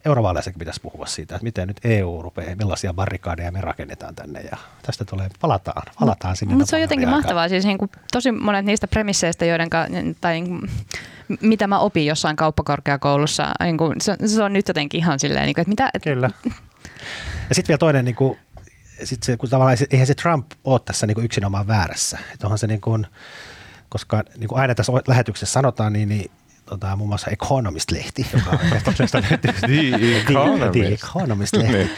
eurovaaleissakin pitäisi puhua siitä, että miten nyt EU rupeaa, millaisia barrikaadeja me rakennetaan tänne ja tästä tulee, palataan, palataan sinne. Mutta se on jotenkin aikaan. mahtavaa, siis niin kuin tosi monet niistä premisseistä, joiden tai niin kuin, mitä mä opin jossain kauppakorkeakoulussa, niin kuin, se, se, on nyt jotenkin ihan silleen, niin kuin, että mitä... Kyllä. Ja sitten vielä toinen, niin kuin, sit se, kun tavallaan, eihän se Trump ole tässä niin kuin yksinomaan väärässä. Että onhan se niin kuin, koska niin kuin aina tässä lähetyksessä sanotaan, niin, niin tota, muun muassa Economist-lehti, joka on The Economist. The Economist-lehti.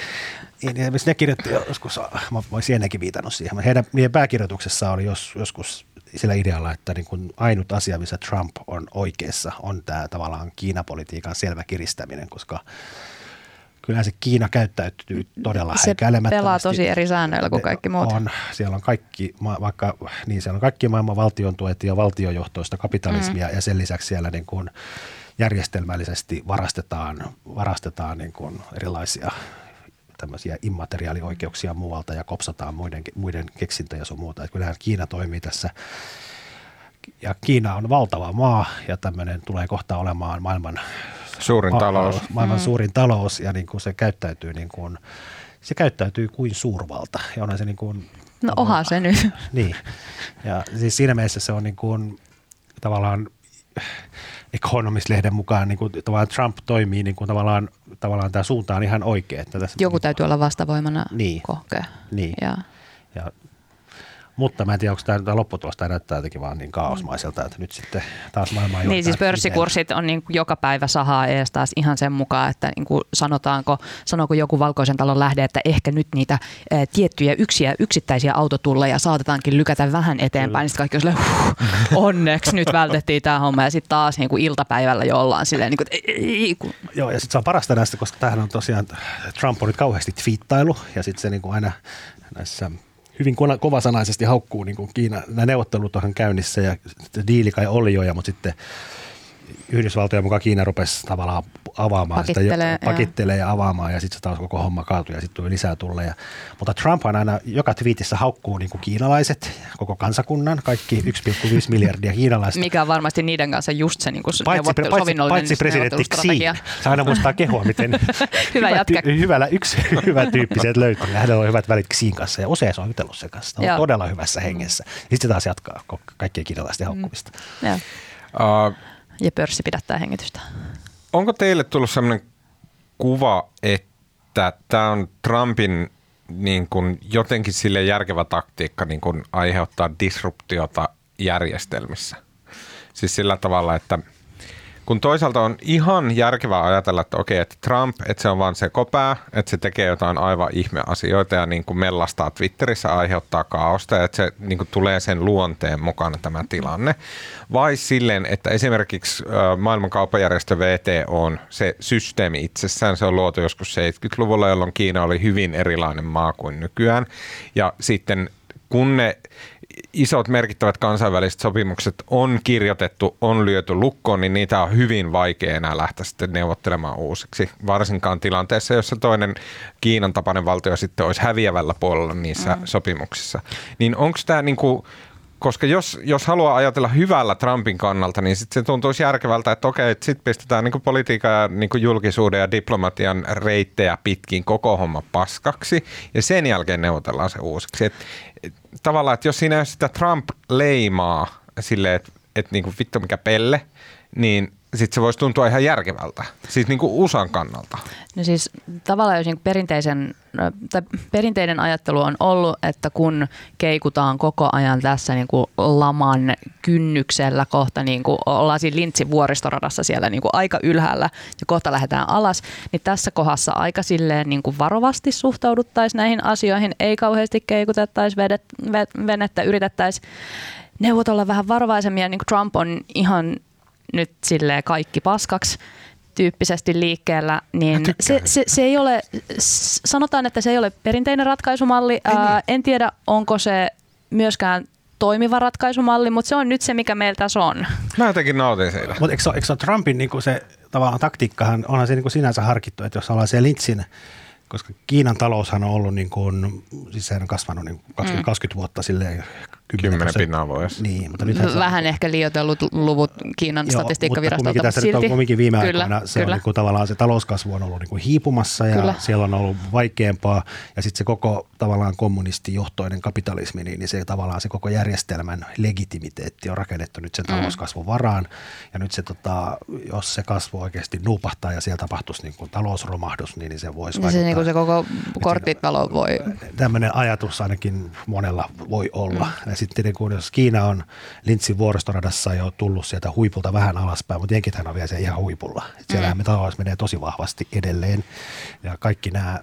Niin, niin ne kirjoitti joskus, mä olisin ennenkin viitannut siihen, heidän, heidän pääkirjoituksessa oli jos, joskus sillä idealla, että niin kuin ainut asia, missä Trump on oikeassa, on tämä tavallaan Kiinapolitiikan selvä kiristäminen, koska kyllä se Kiina käyttäytyy todella Se pelaa tosi eri säännöillä kuin kaikki muut. On. Siellä on kaikki, vaikka, niin siellä on kaikki maailman valtion tuet ja valtiojohtoista kapitalismia mm. ja sen lisäksi siellä niin kuin järjestelmällisesti varastetaan, varastetaan niin kuin erilaisia tämmöisiä immateriaalioikeuksia muualta ja kopsataan muiden, muiden keksintöjä sun muuta. Että kyllähän Kiina toimii tässä ja Kiina on valtava maa ja tämmöinen tulee kohta olemaan maailman Suurin ma- talous. Maailman mm. suurin talous ja niin kuin se käyttäytyy niin kuin, se käyttäytyy kuin suurvalta. Ja onhan se niin kuin, no onhan se nyt. Niin. Ja siis siinä mielessä se on niin kuin, tavallaan Economist-lehden mukaan niin kuin, tavallaan Trump toimii niin kuin, tavallaan, tavallaan tämä suunta on ihan oikea. Että tässä, Joku täytyy olla vastavoimana niin. kohkea. Niin. Ja. ja mutta mä en tiedä, onko tämä lopputulos, tämä näyttää jotenkin vaan niin kaosmaiselta, että nyt sitten taas maailma Niin siis pörssikurssit on niin joka päivä sahaa ees taas ihan sen mukaan, että niin kuin sanotaanko, sanooko joku valkoisen talon lähde, että ehkä nyt niitä ä, tiettyjä yksiä, yksittäisiä autotulleja saatetaankin lykätä vähän eteenpäin, niin sitten kaikki on silleen, huh, onneksi nyt vältettiin tämä homma. Ja sitten taas niin kuin iltapäivällä jo ollaan silleen, niin kuin, ei, ei, kun... Joo ja sitten se on parasta näistä, koska tämähän on tosiaan, Trump on nyt kauheasti twiittailu ja sitten se niin kuin aina näissä hyvin kovasanaisesti haukkuu niin kuin Kiina. Nämä neuvottelut on käynnissä ja diili kai oli jo, ja, mutta sitten Yhdysvaltojen mukaan Kiina rupesi tavallaan avaamaan Pakittelee, sitä, pakittelee ja avaamaan ja sitten se taas koko homma kaatui ja sitten tuli lisää tulleja. Mutta Trump on aina joka twiitissä haukkuu niin kuin kiinalaiset, koko kansakunnan, kaikki 1,5 miljardia kiinalaista. Mikä on varmasti niiden kanssa just se niin kuin paitsi, paitsi, paitsi presidentti Xi. Se aina muistaa kehoa, miten hyvä, hyvä, ty, hyvällä, yksi hyvä tyyppi sieltä löytyy. Hänellä on hyvät välit Xiin kanssa ja usein se on jutellut sen kanssa. On todella hyvässä hengessä. Sitten se taas jatkaa kaikkien kiinalaisten haukkumista. Mm. Uh, ja pörssi pidättää hengitystä. Onko teille tullut sellainen kuva, että tämä on Trumpin niin kuin jotenkin sille järkevä taktiikka niin kuin aiheuttaa disruptiota järjestelmissä? Siis sillä tavalla, että – kun toisaalta on ihan järkevää ajatella, että okei, että Trump, että se on vaan se kopää, että se tekee jotain aivan ihmeasioita ja niin kuin mellastaa Twitterissä, aiheuttaa kaaosta ja että se niin kuin tulee sen luonteen mukana tämä tilanne. Vai silleen, että esimerkiksi maailman kauppajärjestö VT on se systeemi itsessään, se on luotu joskus 70-luvulla, jolloin Kiina oli hyvin erilainen maa kuin nykyään. Ja sitten kun ne isot merkittävät kansainväliset sopimukset on kirjoitettu, on lyöty lukkoon, niin niitä on hyvin vaikea enää lähteä sitten neuvottelemaan uusiksi. Varsinkaan tilanteessa, jossa toinen Kiinan tapainen valtio sitten olisi häviävällä puolella niissä mm. sopimuksissa. Niin onko tämä niinku, koska jos, jos haluaa ajatella hyvällä Trumpin kannalta, niin sitten se tuntuisi järkevältä, että okei, sitten pistetään niinku politiikan ja niinku julkisuuden ja diplomatian reittejä pitkin koko homma paskaksi ja sen jälkeen neuvotellaan se uusiksi. Et, et, tavallaan, että jos siinä sitä Trump leimaa silleen, että et niinku vittu mikä pelle, niin sitten se voisi tuntua ihan järkevältä, siis niin kuin USAn kannalta. No siis tavallaan jos niin perinteisen, tai perinteinen ajattelu on ollut, että kun keikutaan koko ajan tässä niin kuin laman kynnyksellä kohta, niin kuin ollaan siinä Lintsin vuoristoradassa siellä niin kuin aika ylhäällä ja kohta lähdetään alas, niin tässä kohdassa aika silleen niin kuin varovasti suhtauduttaisiin näihin asioihin, ei kauheasti keikutettaisi vedet, venettä, yritettäisiin neuvotella vähän varovaisemmin ja niin kuin Trump on ihan nyt sille kaikki paskaksi tyyppisesti liikkeellä, niin se, se, se ei ole, sanotaan, että se ei ole perinteinen ratkaisumalli. Ei Ää, niin. En tiedä, onko se myöskään toimiva ratkaisumalli, mutta se on nyt se, mikä meillä tässä on. Mä jotenkin nautin siitä. Mutta eikö, eikö Trumpin niin se tavallaan taktiikkahan, onhan se niin sinänsä harkittu, että jos ollaan se Lintsin koska Kiinan taloushan on ollut niin kuin, siis sehän on kasvanut niin 20, mm. 20 vuotta silleen 10 pinnaa vuodessa. Niin, mutta nyt Vähän on, ehkä liioitellut luvut Kiinan joo, statistiikkavirastolta. Mutta tässä silti. kumminkin viime kyllä, aikoina se kyllä. on niin kuin, tavallaan se talouskasvu on ollut niin kuin hiipumassa ja kyllä. siellä on ollut vaikeampaa. Ja sitten se koko tavallaan kommunistijohtoinen kapitalismi, niin, niin se tavallaan se koko järjestelmän legitimiteetti on rakennettu nyt sen mm. talouskasvun varaan. Ja nyt se, tota, jos se kasvu oikeasti nuupahtaa ja siellä tapahtuisi niin kuin talousromahdus, niin, niin se voisi niin se, niin kuin se koko korttitalo voi... Tämmöinen ajatus ainakin monella voi olla. Mm sitten kun jos Kiina on Lintsin vuoristoradassa jo tullut sieltä huipulta vähän alaspäin, mutta jenkithän on vielä siellä ihan huipulla. Siellä mm. me talous menee tosi vahvasti edelleen ja kaikki nämä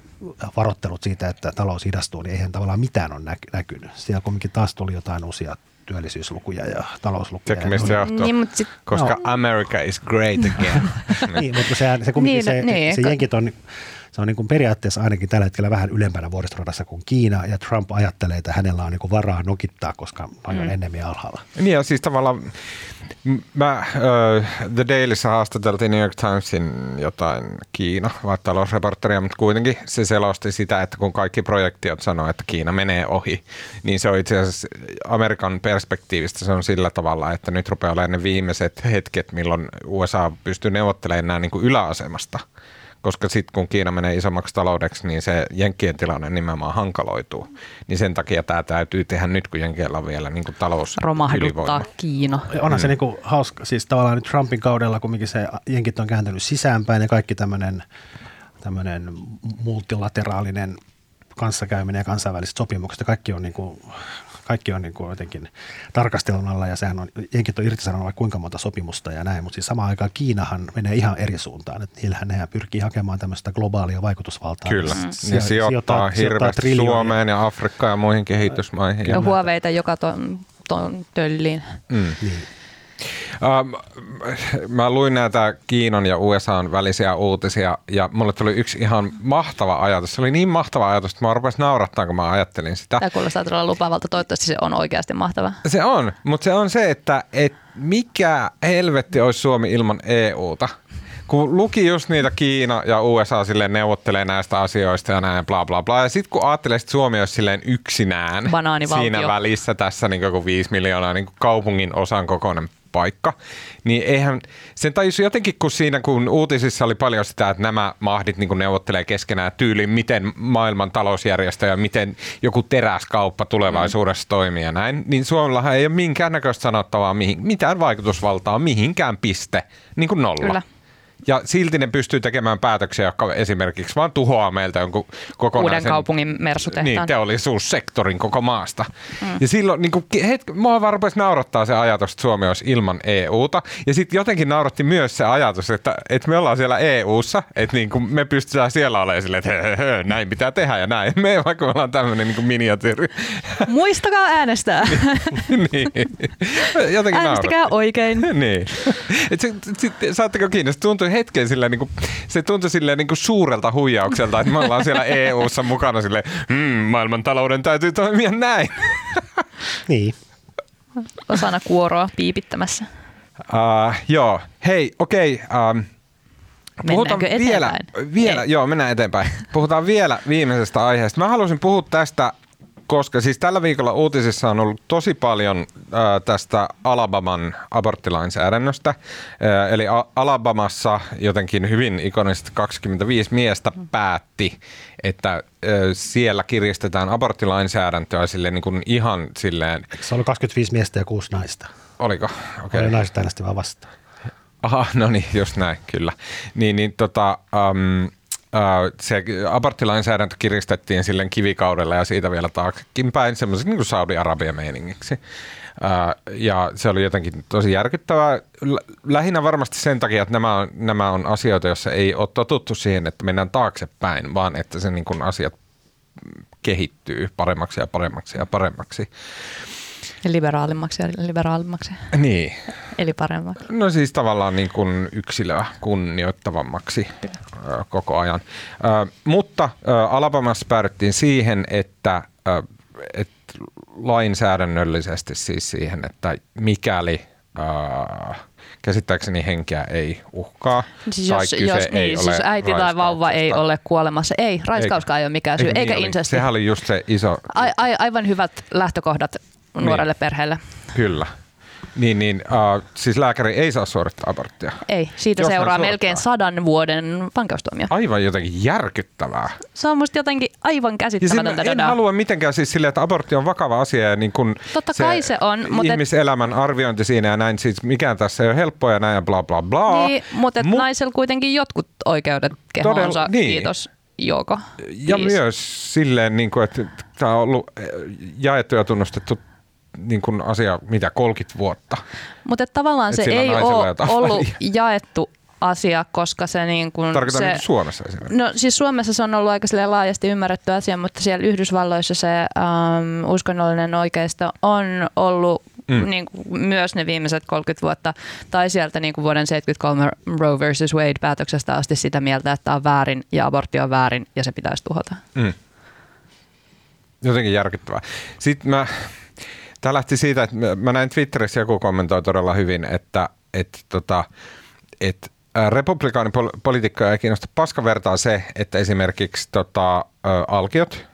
varottelut siitä, että talous hidastuu, niin eihän tavallaan mitään on näkynyt. Siellä kumminkin taas tuli jotain uusia työllisyyslukuja ja talouslukuja. Sekin mistä johtuu, niin, mutta sit, koska no. America is great again. niin, mutta se, se kumminkin niin, se, niin, se jenkit on se on niin kuin periaatteessa ainakin tällä hetkellä vähän ylempänä vuoristoradassa kuin Kiina, ja Trump ajattelee, että hänellä on niin kuin varaa nokittaa, koska on mm. enemmän alhaalla. Niin ja siis tavallaan mä uh, The Dailyssä haastateltiin New York Timesin jotain Kiina, vai talousreporteria, mutta kuitenkin se selosti sitä, että kun kaikki projektiot sanoo, että Kiina menee ohi, niin se on itse asiassa Amerikan perspektiivistä se on sillä tavalla, että nyt rupeaa olemaan ne viimeiset hetket, milloin USA pystyy neuvottelemaan nämä niin kuin yläasemasta – koska sitten kun Kiina menee isommaksi taloudeksi, niin se Jenkkien tilanne nimenomaan hankaloituu. Niin sen takia tämä täytyy tehdä nyt, kun Jenkeillä on vielä niin kuin talous Romahduttaa Kiina. Onhan mm. se niin kuin hauska, siis tavallaan nyt Trumpin kaudella kumminkin se Jenkit on kääntynyt sisäänpäin ja kaikki tämmöinen tämmöinen multilateraalinen kanssakäyminen ja kansainväliset sopimukset, ja kaikki on niin kuin kaikki on niin kuin jotenkin tarkastelun alla ja sehän on, jenkit on irtisanonut kuinka monta sopimusta ja näin, mutta siis samaan aikaan Kiinahan menee ihan eri suuntaan, että niillähän nehän pyrkii hakemaan tämmöistä globaalia vaikutusvaltaa. Kyllä, mm. ne sijoittaa, sijoittaa hirveästi Suomeen ja Afrikkaan ja muihin kehitysmaihin. Ja huoveita joka ton, ton tölliin. Mm. Niin. Um, mä luin näitä Kiinan ja USAn välisiä uutisia ja mulle tuli yksi ihan mahtava ajatus. Se oli niin mahtava ajatus, että mä rupesin naurattaa, kun mä ajattelin sitä. Tämä kuulostaa todella lupaavalta. Toivottavasti se on oikeasti mahtava. Se on, mutta se on se, että et mikä helvetti olisi Suomi ilman EUta – kun luki just niitä Kiina ja USA silleen neuvottelee näistä asioista ja näin bla bla bla. Ja sitten kun ajattelee, että Suomi olisi silleen yksinään siinä välissä tässä niin kuin 5 miljoonaa niin kuin kaupungin osan kokoinen paikka, niin eihän, sen tajusi jotenkin, kun siinä kun uutisissa oli paljon sitä, että nämä mahdit niin neuvottelee keskenään tyyliin, miten maailman talousjärjestö ja miten joku teräskauppa tulevaisuudessa mm. toimii ja näin, niin Suomellahan ei ole minkäännäköistä sanottavaa, mihin, mitään vaikutusvaltaa mihinkään piste, niin kuin nolla. Kyllä. Ja silti ne pystyy tekemään päätöksiä, jotka esimerkiksi vaan tuhoaa meiltä jonkun kokonaisen... Uuden kaupungin mersutehtaan. Niin, teollisuussektorin koko maasta. Mm. Ja silloin niin kuin, hetki, mua vaan rupesi naurattaa se ajatus, että Suomi olisi ilman EUta. Ja sitten jotenkin nauratti myös se ajatus, että, että me ollaan siellä EUssa, että niin kuin me pystytään siellä olemaan silleen, että hö, hö, näin pitää tehdä ja näin. Me vaikka me ollaan tämmöinen niin miniatyyri. Muistakaa äänestää. niin. Jotenkin Äänestäkää nauratti. oikein. niin. Et se, sit, saatteko kiinni? Se tuntui hetken silleen, niin kuin, se tuntui silleen niin kuin suurelta huijaukselta, että me ollaan siellä EU-ssa mukana silleen, mmm, maailman talouden täytyy toimia näin. niin. Osana kuoroa piipittämässä. Uh, joo, hei, okei. Okay, um, Puhutaan vielä, vielä joo, mennään eteenpäin. Puhutaan vielä viimeisestä aiheesta. Mä haluaisin puhua tästä koska siis tällä viikolla uutisissa on ollut tosi paljon äh, tästä Alabaman aborttilainsäädännöstä. Äh, eli A- Alabamassa jotenkin hyvin ikonisesti 25 miestä päätti, että äh, siellä kiristetään aborttilainsäädäntöä sille niin kuin ihan silleen... Se oli 25 miestä ja kuusi naista. Oliko? Okay. Oli naiset äänesti vaan vastaan. Aha, no niin, just näin, kyllä. Niin, niin tota, um, se aborttilainsäädäntö kiristettiin silleen kivikaudella ja siitä vielä taaksekin päin semmoisen niin Saudi-Arabia meiningiksi. Ja se oli jotenkin tosi järkyttävää. Lähinnä varmasti sen takia, että nämä on, nämä on asioita, joissa ei ole totuttu siihen, että mennään taaksepäin, vaan että se niin kuin asiat kehittyy paremmaksi ja paremmaksi ja paremmaksi. Liberaalimmaksi ja liberaalimmaksi. Niin. Eli paremmaksi. No siis tavallaan niin kuin yksilöä kunnioittavammaksi Kyllä. koko ajan. mutta Alabamassa päädyttiin siihen, että, että lainsäädännöllisesti siis siihen, että mikäli käsittääkseni henkeä ei uhkaa. Siis jos, kyse jos, ei niin, ole siis äiti tai vauva ei ole kuolemassa. Ei, raiskauskaan ei ole mikään syy, eikä, eikä niin insesti. Sehän oli just se iso... A, a, aivan hyvät lähtökohdat nuorelle niin. perheelle. Kyllä. Niin, niin uh, siis lääkäri ei saa suorittaa aborttia. Ei, siitä Jos seuraa melkein sadan vuoden vankeustuomio. Aivan jotenkin järkyttävää. Se on musta jotenkin aivan käsittämätöntä. en halua mitenkään siis silleen, että abortti on vakava asia ja niin kun Totta se kai se on. Mutta ihmiselämän et... arviointi siinä ja näin, siis mikään tässä ei ole helppoa ja näin ja bla bla bla. Niin, mutta Mut... naisella kuitenkin jotkut oikeudet kehoonsa, Todella, niin. kiitos. Joko. Ja myös silleen, niin kuin, että tämä on ollut jaettu ja tunnustettu niin kuin asia, mitä 30 vuotta. Mutta tavallaan Et se ei ole ollut väliä. jaettu asia, koska se niin kuin... Tarkoitan se, Suomessa esimerkiksi. No siis Suomessa se on ollut aika laajasti ymmärretty asia, mutta siellä Yhdysvalloissa se ähm, uskonnollinen oikeisto on ollut mm. niin kuin, myös ne viimeiset 30 vuotta, tai sieltä niin kuin vuoden 73 Roe versus Wade päätöksestä asti sitä mieltä, että tämä on väärin ja abortti on väärin ja se pitäisi tuhota. Mm. Jotenkin järkyttävää. Sitten mä Tämä lähti siitä, että mä näin Twitterissä joku kommentoi todella hyvin, että, että, tota, että republikaanipolitiikkoja ei kiinnosta paskavertaa se, että esimerkiksi tota, alkiot,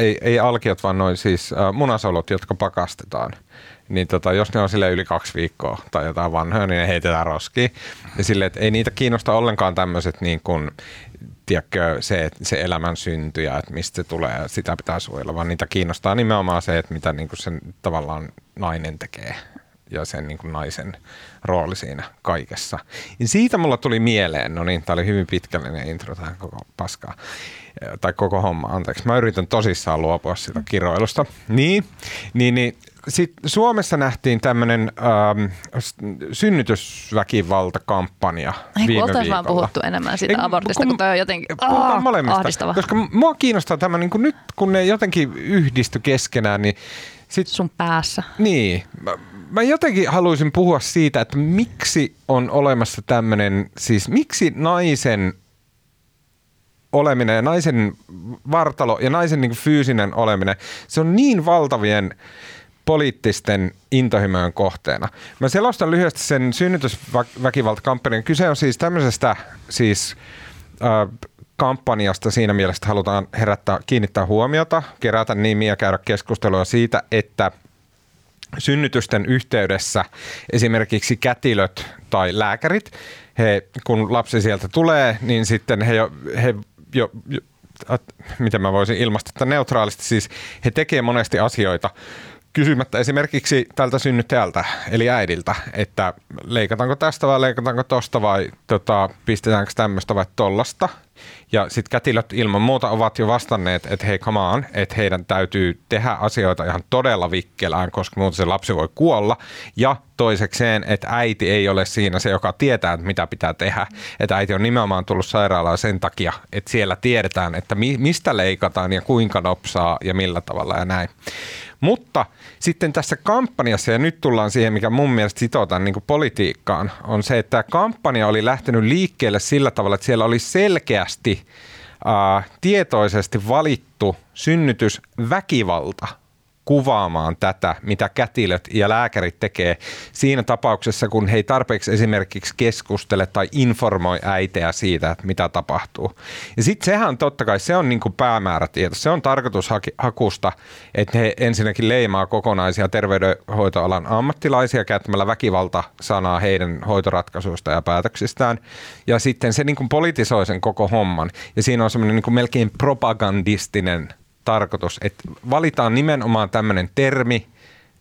ei, ei alkiot, vaan noin siis munasolot, jotka pakastetaan, niin tota, jos ne on sille yli kaksi viikkoa tai jotain vanhoja, niin ne heitetään roskiin. Ja sille, että ei niitä kiinnosta ollenkaan tämmöiset niin kuin tiedätkö, se, se elämän synty ja että mistä se tulee sitä pitää suojella, vaan niitä kiinnostaa nimenomaan se, että mitä niin kuin sen tavallaan nainen tekee ja sen niin kuin naisen rooli siinä kaikessa. Ja siitä mulla tuli mieleen, no niin, tämä oli hyvin pitkällinen intro tähän koko paskaa, tai koko homma, anteeksi. Mä yritän tosissaan luopua sitä kiroilusta. Niin, niin, niin sit Suomessa nähtiin tämmöinen ähm, synnytysväkivaltakampanja Ei, viime viikolla. vaan puhuttu enemmän siitä Ei, abortista, kun, toi on jotenkin aah, molemmista, ahdistava. Koska mua kiinnostaa tämä, niin kuin nyt kun ne jotenkin yhdisty keskenään, niin sit, Sun päässä. niin, mä, mä jotenkin haluaisin puhua siitä, että miksi on olemassa tämmöinen, siis miksi naisen oleminen ja naisen vartalo ja naisen niin fyysinen oleminen, se on niin valtavien poliittisten intohimojen kohteena. Mä selostan lyhyesti sen synnytysväkivaltakampanjan. Kyse on siis tämmöisestä siis, äh, kampanjasta siinä mielessä, että halutaan herättää, kiinnittää huomiota, kerätä nimiä käydä keskustelua siitä, että synnytysten yhteydessä esimerkiksi kätilöt tai lääkärit, he, kun lapsi sieltä tulee, niin sitten he jo, he jo, jo at- miten mä voisin ilmaista neutraalisti, siis he tekee monesti asioita kysymättä esimerkiksi tältä synnyttäjältä, eli äidiltä, että leikataanko tästä vai leikataanko tosta vai tota, pistetäänkö tämmöistä vai tollasta. Ja sitten kätilöt ilman muuta ovat jo vastanneet, että hei come on, että heidän täytyy tehdä asioita ihan todella vikkelään, koska muuten se lapsi voi kuolla. Ja toisekseen, että äiti ei ole siinä se, joka tietää, että mitä pitää tehdä. Että äiti on nimenomaan tullut sairaalaan sen takia, että siellä tiedetään, että mi- mistä leikataan ja kuinka nopsaa ja millä tavalla ja näin. Mutta sitten tässä kampanjassa, ja nyt tullaan siihen, mikä mun mielestä sitotaan niin politiikkaan, on se, että tämä kampanja oli lähtenyt liikkeelle sillä tavalla, että siellä oli selkeästi äh, tietoisesti valittu synnytysväkivalta kuvaamaan tätä, mitä kätilöt ja lääkärit tekee siinä tapauksessa, kun he ei tarpeeksi esimerkiksi keskustele tai informoi äiteä siitä, että mitä tapahtuu. Ja sitten sehän totta kai, se on niin kuin päämäärätieto. Se on tarkoitushakusta, että he ensinnäkin leimaa kokonaisia terveydenhoitoalan ammattilaisia käyttämällä väkivalta-sanaa heidän hoitoratkaisuista ja päätöksistään. Ja sitten se niin kuin politisoi sen koko homman. Ja siinä on semmoinen niin melkein propagandistinen tarkoitus, että valitaan nimenomaan tämmöinen termi,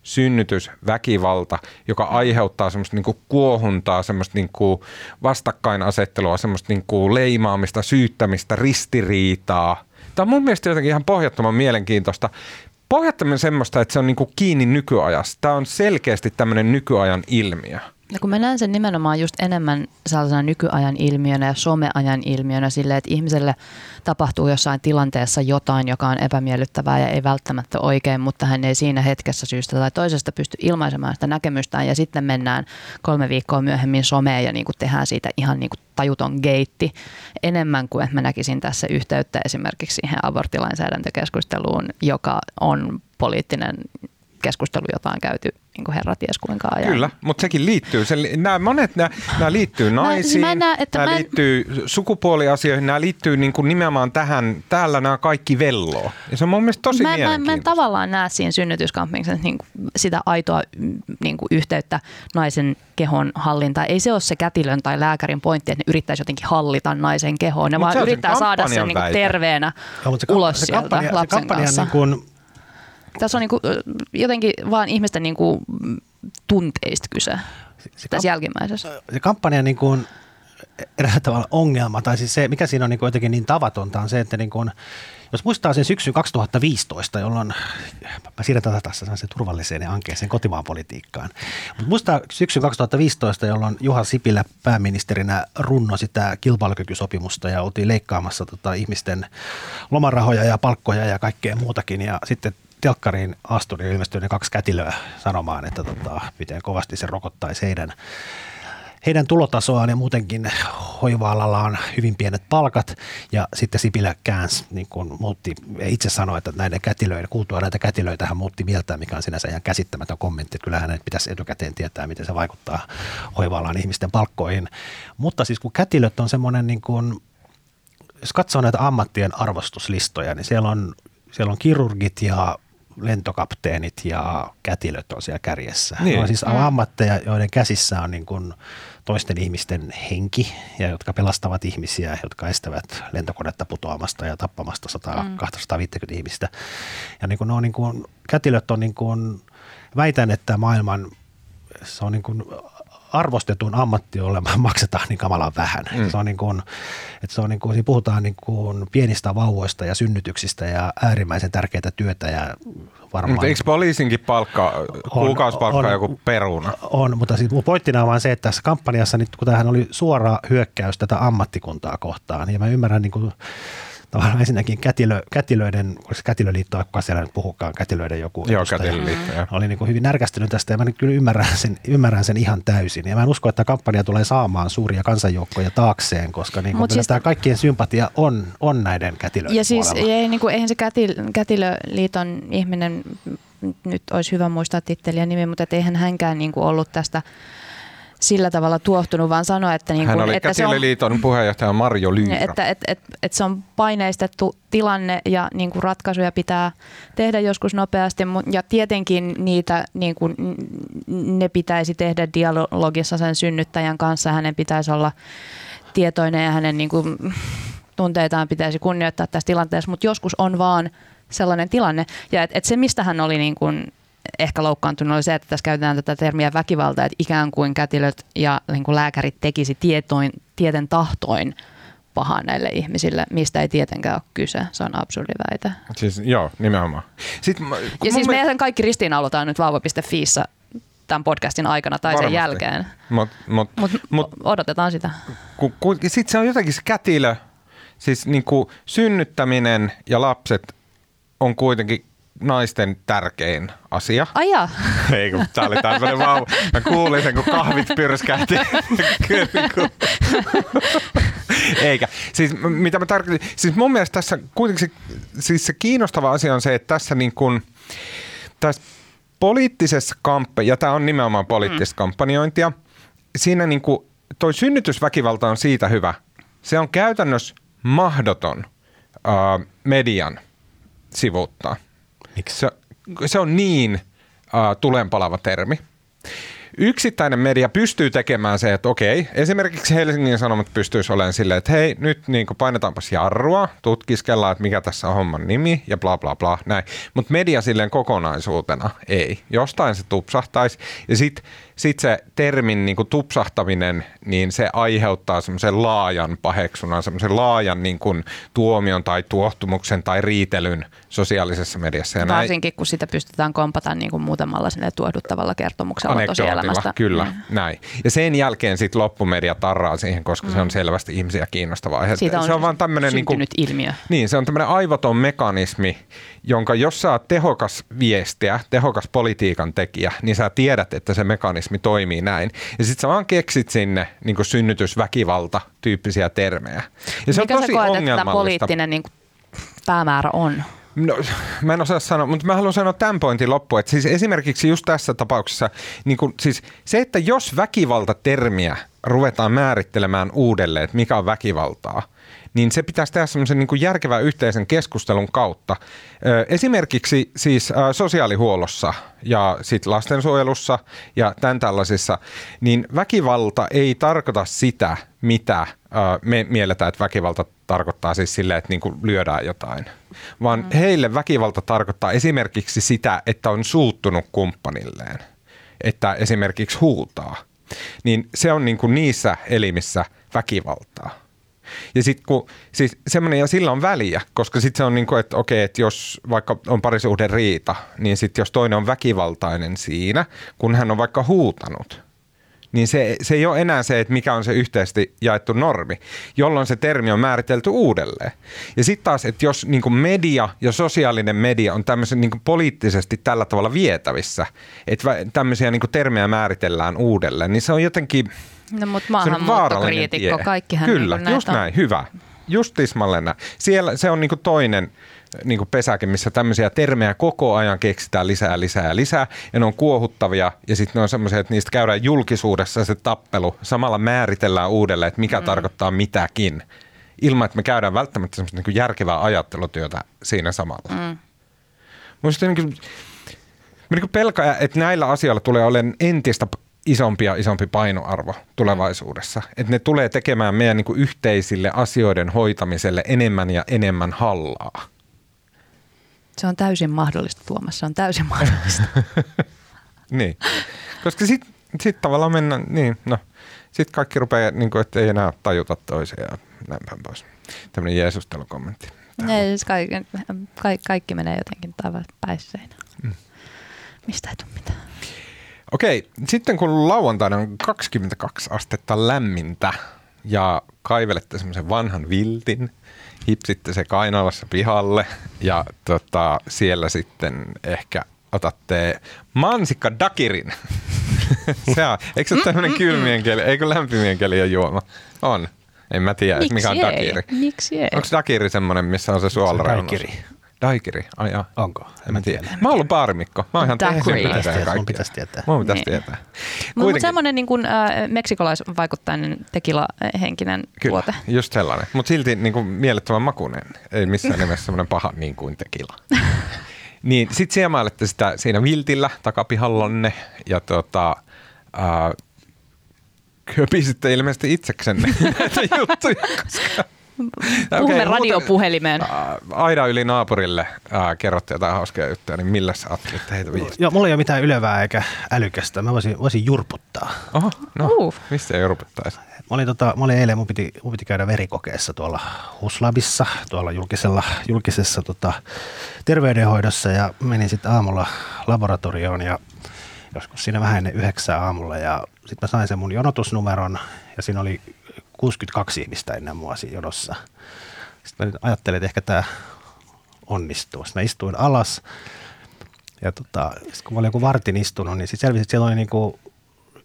synnytys, väkivalta, joka aiheuttaa semmoista niinku kuohuntaa, semmoista niinku vastakkainasettelua, semmoista niinku leimaamista, syyttämistä, ristiriitaa. Tämä on mun mielestä jotenkin ihan pohjattoman mielenkiintoista. Pohjattoman semmoista, että se on niinku kiinni nykyajassa. Tämä on selkeästi tämmöinen nykyajan ilmiö. Ja kun mä näen sen nimenomaan just enemmän sellaisena nykyajan ilmiönä ja someajan ilmiönä sille, että ihmiselle tapahtuu jossain tilanteessa jotain, joka on epämiellyttävää ja ei välttämättä oikein, mutta hän ei siinä hetkessä syystä tai toisesta pysty ilmaisemaan sitä näkemystään. Ja sitten mennään kolme viikkoa myöhemmin someen ja niin kuin tehdään siitä ihan niin kuin tajuton geitti. Enemmän kuin että mä näkisin tässä yhteyttä esimerkiksi siihen aborttilainsäädäntökeskusteluun, joka on poliittinen keskustelu, jota on käyty niin kuin herra ties kuinka ajan. Kyllä, mutta sekin liittyy. Se, nämä monet nämä, nämä liittyy naisiin, mä en näe, että nämä mä en- liittyy sukupuoliasioihin, nämä liittyy niin kuin nimenomaan tähän, täällä nämä kaikki velloo. Ja se on mun mielestä tosi mä, mä, mä en tavallaan näe siinä synnytyskampiksessa niin sitä aitoa niin kuin yhteyttä naisen kehon hallintaan. Ei se ole se kätilön tai lääkärin pointti, että ne yrittäisi jotenkin hallita naisen kehoa. Ne Mut vaan se yrittää saada sen niin kuin terveenä mutta se, ulos se sieltä kampanja, se lapsen kampanja kanssa. Niin kuin, Tässä on niin kuin, jotenkin vaan ihmisten niin kuin, tunteista kyse se, tässä jälkimmäisessä. se kampanja niin kuin eräällä tavalla ongelma, tai siis se, mikä siinä on niin kuin jotenkin niin tavatonta, on se, että niin kuin, jos muistaa sen syksyn 2015, jolloin, mä siirretään taas se turvalliseen ja ankeeseen kotimaan politiikkaan, mutta muistaa syksyn 2015, jolloin Juha Sipilä pääministerinä runno sitä kilpailukykysopimusta ja oltiin leikkaamassa tota, ihmisten lomarahoja ja palkkoja ja kaikkea muutakin, ja sitten telkkariin astui ja ilmestyi ne kaksi kätilöä sanomaan, että tota, miten kovasti se rokottaisi heidän heidän tulotasoaan. Ja muutenkin hoiva-alalla on hyvin pienet palkat. Ja sitten Sipilä käänsi, niin kuin muutti, itse sanoi, että näiden kätilöiden, kuultua näitä kätilöitä hän muutti mieltään, mikä on sinänsä ihan käsittämätön kommentti, kyllähän hänen pitäisi etukäteen tietää, miten se vaikuttaa hoiva-alan ihmisten palkkoihin. Mutta siis kun kätilöt on semmoinen niin kuin, jos katsoo näitä ammattien arvostuslistoja, niin siellä on, siellä on kirurgit ja lentokapteenit ja kätilöt on siellä kärjessä. Niin. Ne on siis ammatteja, joiden käsissä on niin kuin toisten ihmisten henki ja jotka pelastavat ihmisiä, jotka estävät lentokonetta putoamasta ja tappamasta 100, mm. 250 ihmistä. Ja niin kuin ne on niin kuin, kätilöt on niin kuin, väitän, että maailman se on niin kuin arvostetun ammatti olemaan maksetaan niin kamalan vähän. Mm. Se on niin kuin, että se on niin kuin, siinä puhutaan niin kuin pienistä vauvoista ja synnytyksistä ja äärimmäisen tärkeää työtä ja varmaan. Mutta eikö poliisinkin palkka, kuukausipalkka on, on, joku peruna? On, mutta siis mun pointtina on vaan se, että tässä kampanjassa, nyt, kun tämähän oli suora hyökkäys tätä ammattikuntaa kohtaan, ja mä ymmärrän niin kuin, tavallaan ensinnäkin kätilö, kätilöiden, oliko se kätilöliitto, kuka siellä nyt puhukaan, kätilöiden joku Joo, kätilöliitto, mm. Oli niin kuin hyvin närkästynyt tästä ja mä kyllä ymmärrän sen, ymmärrän sen ihan täysin. Ja mä en usko, että kampanja tulee saamaan suuria kansanjoukkoja taakseen, koska niin kuin siis, tämä kaikkien sympatia on, on näiden kätilöiden Ja siis ei, niin kuin, eihän se kätil, kätilöliiton ihminen, nyt olisi hyvä muistaa titteliä nimi, mutta eihän hänkään niin kuin ollut tästä sillä tavalla tuohtunut, vaan sanoa, että, niin kuin, Hän oli että se on, puheenjohtaja Marjo Lyyrä. Että, että, että, että se on paineistettu tilanne ja niin kuin ratkaisuja pitää tehdä joskus nopeasti ja tietenkin niitä niin kuin, ne pitäisi tehdä dialogissa sen synnyttäjän kanssa. Hänen pitäisi olla tietoinen ja hänen niin kuin, tunteitaan pitäisi kunnioittaa tässä tilanteessa, mutta joskus on vaan sellainen tilanne. Ja et, et se, mistä hän oli niin kuin ehkä loukkaantunut oli se, että tässä käytetään tätä termiä väkivalta, että ikään kuin kätilöt ja niin kuin lääkärit tekisi tietoin, tieten tahtoin pahaa näille ihmisille, mistä ei tietenkään ole kyse. Se on absurdi väite. Siis, joo, nimenomaan. Sitten, ja siis me... meidän kaikki ristiinnaulutaan nyt vauva.fiissä tämän podcastin aikana tai Varmasti. sen jälkeen. Mutta mut, mut, mut, odotetaan sitä. Sitten se on jotenkin se kätilö, siis niin kuin synnyttäminen ja lapset on kuitenkin naisten tärkein asia. Aja. Ei kun tää oli tämmönen vau. Mä kuulin sen, kun kahvit pyrskähti. Eikä. Siis mitä mä tarkoitin, siis mun mielestä tässä kuitenkin se, siis se kiinnostava asia on se, että tässä niin kuin, tässä poliittisessa kampe, ja tämä on nimenomaan poliittista mm. kampanjointia, siinä niin kuin, toi synnytysväkivalta on siitä hyvä. Se on käytännössä mahdoton median sivuuttaa. Se, se on niin uh, tulenpalava termi. Yksittäinen media pystyy tekemään se, että okei, esimerkiksi Helsingin Sanomat pystyisi olemaan silleen, että hei, nyt niin painetaanpas jarrua, tutkiskellaan, että mikä tässä on homman nimi ja bla bla bla, näin. Mutta media silleen kokonaisuutena ei. Jostain se tupsahtaisi ja sitten sitten se termin niin kuin tupsahtaminen, niin se aiheuttaa semmoisen laajan paheksunnan, semmoisen laajan niin kuin tuomion tai tuottumuksen tai riitelyn sosiaalisessa mediassa. Ja Varsinkin, näin, kun sitä pystytään kompata niin kuin muutamalla sinne tuohduttavalla kertomuksella tosielämästä. Kyllä, mm. näin. Ja sen jälkeen sitten loppumedia tarraa siihen, koska mm. se on mm. selvästi ihmisiä kiinnostava aihe. Siitä on se on vaan tämmöinen niin kuin, ilmiö. Niin, se on tämmöinen aivoton mekanismi, jonka jos sä oot tehokas viestiä, tehokas politiikan tekijä, niin sä tiedät, että se mekanismi toimii näin. Ja sit sä vaan keksit sinne niin synnytysväkivalta tyyppisiä termejä. Ja se Mikä on tosi sä koet, että tämä poliittinen niin päämäärä on? No, mä en osaa sanoa, mutta mä haluan sanoa tämän pointin loppuun, että siis esimerkiksi just tässä tapauksessa, niin kun, siis se, että jos väkivalta-termiä ruvetaan määrittelemään uudelleen, että mikä on väkivaltaa – niin se pitäisi tehdä semmoisen niin kuin järkevän yhteisen keskustelun kautta. Esimerkiksi siis sosiaalihuollossa ja sit lastensuojelussa ja tämän tällaisissa, niin väkivalta ei tarkoita sitä, mitä me mielletään, että väkivalta tarkoittaa siis sille, että niin kuin lyödään jotain. Vaan mm. heille väkivalta tarkoittaa esimerkiksi sitä, että on suuttunut kumppanilleen. Että esimerkiksi huutaa. Niin se on niin kuin niissä elimissä väkivaltaa. Ja sitten kun, siis semmoinen, ja sillä on väliä, koska sitten se on niin kuin, että okei, että jos vaikka on parisuhden riita, niin sitten jos toinen on väkivaltainen siinä, kun hän on vaikka huutanut, niin se, se ei ole enää se, että mikä on se yhteisesti jaettu normi, jolloin se termi on määritelty uudelleen. Ja sitten taas, että jos niin media ja sosiaalinen media on tämmöisen niin poliittisesti tällä tavalla vietävissä, että tämmöisiä niin termejä määritellään uudelleen, niin se on jotenkin – No mutta maahanmuuttokriitikko, kaikkihan Kyllä, niin just näin, hyvä. Just tismalleen näin. Siellä se on niinku toinen niinku pesäke, missä tämmöisiä termejä koko ajan keksitään lisää, lisää ja lisää. Ja ne on kuohuttavia ja sitten ne on semmoisia, että niistä käydään julkisuudessa se tappelu. Samalla määritellään uudelleen, että mikä mm. tarkoittaa mitäkin. Ilman, että me käydään välttämättä semmoista niinku järkevää ajattelutyötä siinä samalla. Mm. Niin kuin, mä niin pelkään, että näillä asioilla tulee olemaan entistä isompi ja isompi painoarvo tulevaisuudessa. Että ne tulee tekemään meidän niin kuin yhteisille asioiden hoitamiselle enemmän ja enemmän hallaa. Se on täysin mahdollista, Tuomas. Se on täysin mahdollista. niin. Koska sit, sitten tavallaan mennään, niin no, sitten kaikki rupeaa, niin kuin, että ei enää tajuta toisiaan ja näin päin pois. Tämmöinen jeesustelukommentti. Ne, siis kaikki, kaikki, kaikki menee jotenkin taivaan päisseinä. Mm. Mistä ei tule mitään. Okei, sitten kun lauantaina on 22 astetta lämmintä ja kaivelette semmoisen vanhan viltin, hipsitte se kainalassa pihalle ja tota, siellä sitten ehkä otatte mansikka dakirin. se on, eikö se ole tämmöinen kylmien keli, eikö lämpimien kelien juoma? On. En mä tiedä, Miksi mikä on ei? dakiri. Miksi ei? Onko dakiri semmoinen, missä on se suolareunus? daikiri. Daikiri, ai joo. Onko? En mä tiedä. Mä oon ollut baarimikko. Mä oon ihan tehnyt kaikkea. sun pitäisi tietää. Mun pitäisi Niin. tietää. Mutta semmoinen niin kuin, äh, meksikolaisvaikuttainen tekila-henkinen Kyllä, tuote. just sellainen. Mutta silti niin kuin mielettömän makuinen. Ei missään nimessä semmoinen paha niin kuin tekila. niin sit siemailette sitä siinä viltillä takapihallonne ja tota, ää, köpisitte ilmeisesti itseksenne näitä juttuja, koska... Puhumme Okei, radiopuhelimeen. Aida yli naapurille ää, kerrotte jotain hauskaa juttuja, niin millä sä ajattelit heitä viisi? Joo, mulla ei ole mitään ylevää eikä älykästä. Mä voisin, voisin jurputtaa. Oho, no, Uh. mistä ei rupettaisi? Mä olin, tota, mä olin eilen, mun piti, mun piti käydä verikokeessa tuolla Huslabissa, tuolla julkisella, julkisessa tota, terveydenhoidossa ja menin sitten aamulla laboratorioon ja joskus siinä vähän ennen yhdeksää aamulla ja sitten mä sain sen mun jonotusnumeron ja siinä oli 62 ihmistä ennen mua siinä jonossa. Sitten mä nyt ajattelin, että ehkä tämä onnistuu. Sitten mä istuin alas ja tota, sit kun mä olin joku vartin istunut, niin sitten selvisi, että siellä oli niinku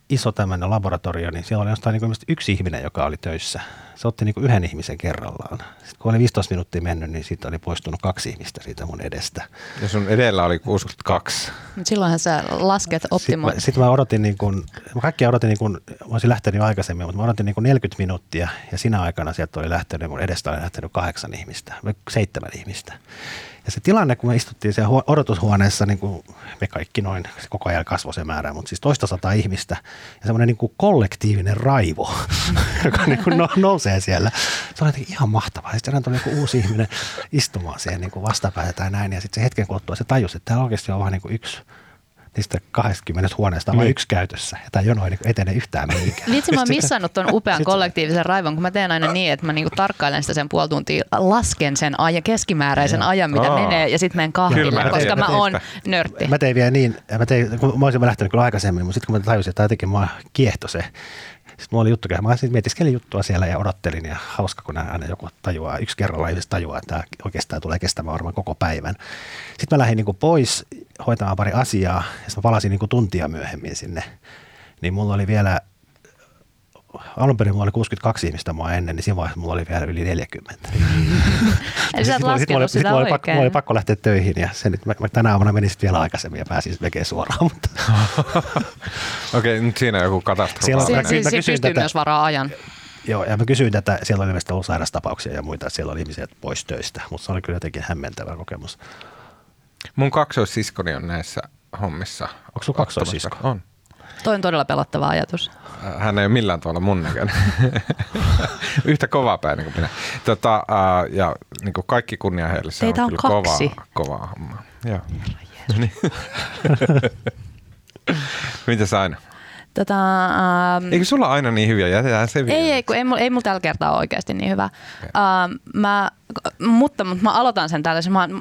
iso tämmöinen laboratorio, niin siellä oli jostain niinku ilmeisesti yksi ihminen, joka oli töissä. Se otti niinku yhden ihmisen kerrallaan. Sitten kun oli 15 minuuttia mennyt, niin siitä oli poistunut kaksi ihmistä siitä mun edestä. Ja sun edellä oli 62. Mut silloinhan sä lasket Sitten optimoit. mä, sit mä odotin, niin kun, mä kaikkia odotin, niin kun, mä olisin lähtenyt jo aikaisemmin, mutta mä odotin niin kun 40 minuuttia ja siinä aikana sieltä oli lähtenyt, mun edestä oli lähtenyt kahdeksan ihmistä, vai seitsemän ihmistä. Ja se tilanne, kun me istuttiin siellä huo- odotushuoneessa, niin kuin me kaikki noin, se koko ajan kasvoi se määrä, mutta siis toista sata ihmistä ja semmoinen niin kuin kollektiivinen raivo, joka niin kuin no, nousee siellä. Se oli jotenkin ihan mahtavaa. Sitten tuli niin uusi ihminen istumaan siihen niin vastapäätä tai näin ja sitten se hetken kuluttua se tajusi, että täällä oikeasti on vain niin kuin yksi niistä 20 huoneesta on vain yksi käytössä. Ja tämä jono ei niin etene yhtään mihinkään. Vitsi, mä oon missannut ton upean kollektiivisen raivon, kun mä teen aina niin, että mä niinku tarkkailen sitä sen puoli tuntia, lasken sen ajan, keskimääräisen Joo. ajan, mitä Aa. menee, ja sitten menen Kyllä, kahville, mä koska mä mä oon nörtti. Mä tein vielä niin, mä, tein, kun mä olisin lähtenyt kyllä aikaisemmin, mutta sitten kun mä tajusin, että jotenkin mua kiehto se. Sitten mulla oli juttu, mä sitten mietiskelin juttua siellä ja odottelin ja hauska, kun aina joku tajuaa, yksi kerralla ihmiset tajuaa, että tämä oikeastaan tulee kestämään varmaan koko päivän. Sitten mä lähdin niin pois hoitamaan pari asiaa ja sitten mä palasin niin tuntia myöhemmin sinne. Niin mulla oli vielä alun perin mulla oli 62 ihmistä mua ennen, niin siinä vaiheessa mulla oli vielä yli 40. Eli sä Sitten oot mulla- laskenut mulla sitä sitten mulla oli pakko, mulla oli pakko lähteä töihin ja sen, nyt mä, mä tänä aamuna menin vielä aikaisemmin ja pääsin vekeen suoraan. Mutta Okei, nyt siinä on joku katastrofi. Siellä on- Si- mä- si- mä Siinä kysyin pystyy tätä- myös varaa ajan. Joo, ja mä kysyin tätä, siellä oli ilmeisesti ollut sairastapauksia ja muita, että siellä oli ihmisiä pois töistä, mutta se oli kyllä jotenkin hämmentävä kokemus. Mun kaksoissiskoni on näissä hommissa. Onko sulla kaksoissisko? On. Toi on todella pelottava ajatus. Hän ei ole millään tavalla mun näköinen. Yhtä kovaa päin kuin minä. Tota, ja niin kuin kaikki kunnia heille. Se Teitä on, on kyllä kaksi. Kovaa, kovaa hommaa. Joo. Niin. Mitä sä aina? Tota, ähm, Eikö sulla aina niin hyviä? Jätetään se vielä. Ei, ei, kun ei, mulla- ei mulla tällä kertaa ole oikeasti niin hyvä. Okay. Uh, mä, mutta, mutta mä aloitan sen tällaisen. Mä, mä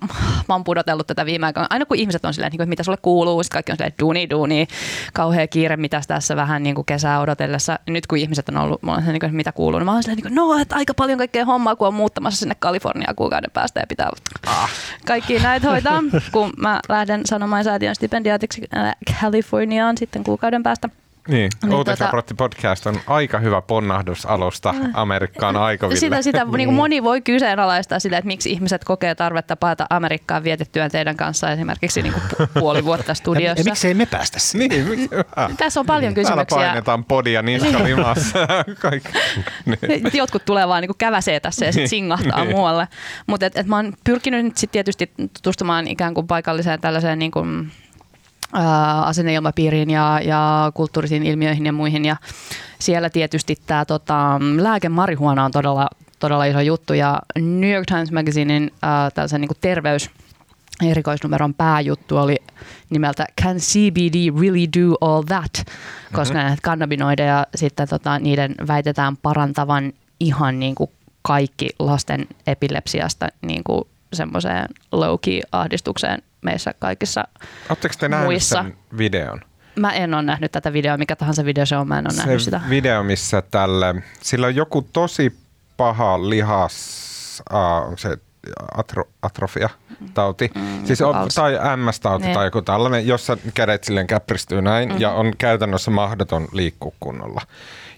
oon pudotellut tätä viime aikoina. Aina kun ihmiset on silleen, niin kuin, että mitä sulle kuuluu, sitten kaikki on silleen, duuni, duuni, kauhea kiire, mitä tässä vähän niin kuin kesää odotellessa. Nyt kun ihmiset on ollut, mulla on se, niin kuin, että mitä kuuluu, niin mä oon silleen, niin kuin, no, että aika paljon kaikkea hommaa, kun on muuttamassa sinne Kaliforniaan kuukauden päästä ja pitää Ah. kaikki näitä hoitaa, kun mä lähden sanomaan säätiön stipendiaatiksi äh, Kaliforniaan sitten kuukauden päästä. Niin, Niin, Uutisraportti podcast on aika hyvä ponnahdus alusta Amerikkaan aikoville. Sitä, sitä niin kuin moni voi kyseenalaistaa sitä, että miksi ihmiset kokee tarvetta paeta Amerikkaan vietettyään teidän kanssa esimerkiksi niin kuin pu- puoli vuotta Ja, studiossa. ja miksei me päästä sinne? Niin, miksi? Ah. Tässä on paljon Täällä kysymyksiä. painetaan podia niska limassa. Kaikki. Niin. Jotkut tulee vaan niin käväsee tässä ja sitten singahtaa Niin. muualle. Mutta et, et mä oon pyrkinyt nyt sit tietysti tutustumaan ikään kuin paikalliseen tällaiseen niin kuin, asenneilmapiiriin ja, ja kulttuurisiin ilmiöihin ja muihin. Ja siellä tietysti tämä tota, lääkemarihuona on todella, todella iso juttu ja New York Times Magazinein tällaisen niin terveys erikoisnumeron pääjuttu oli nimeltä Can CBD really do all that? Koska mm-hmm. näitä kannabinoideja sitten tota, niiden väitetään parantavan ihan niin kuin kaikki lasten epilepsiasta niin kuin semmoiseen low-key-ahdistukseen meissä kaikissa Oletteko te nähneet muissa. sen videon? Mä en ole nähnyt tätä videoa, mikä tahansa video se on, mä en ole nähnyt se sitä. video, missä tälle, sillä on joku tosi paha lihas, uh, onko se atro, atrofia tauti, mm, siis on, tai MS-tauti Niin. tai joku tällainen, jossa kädet silleen käpristyy näin Mm-hmm. ja on käytännössä mahdoton liikkua kunnolla.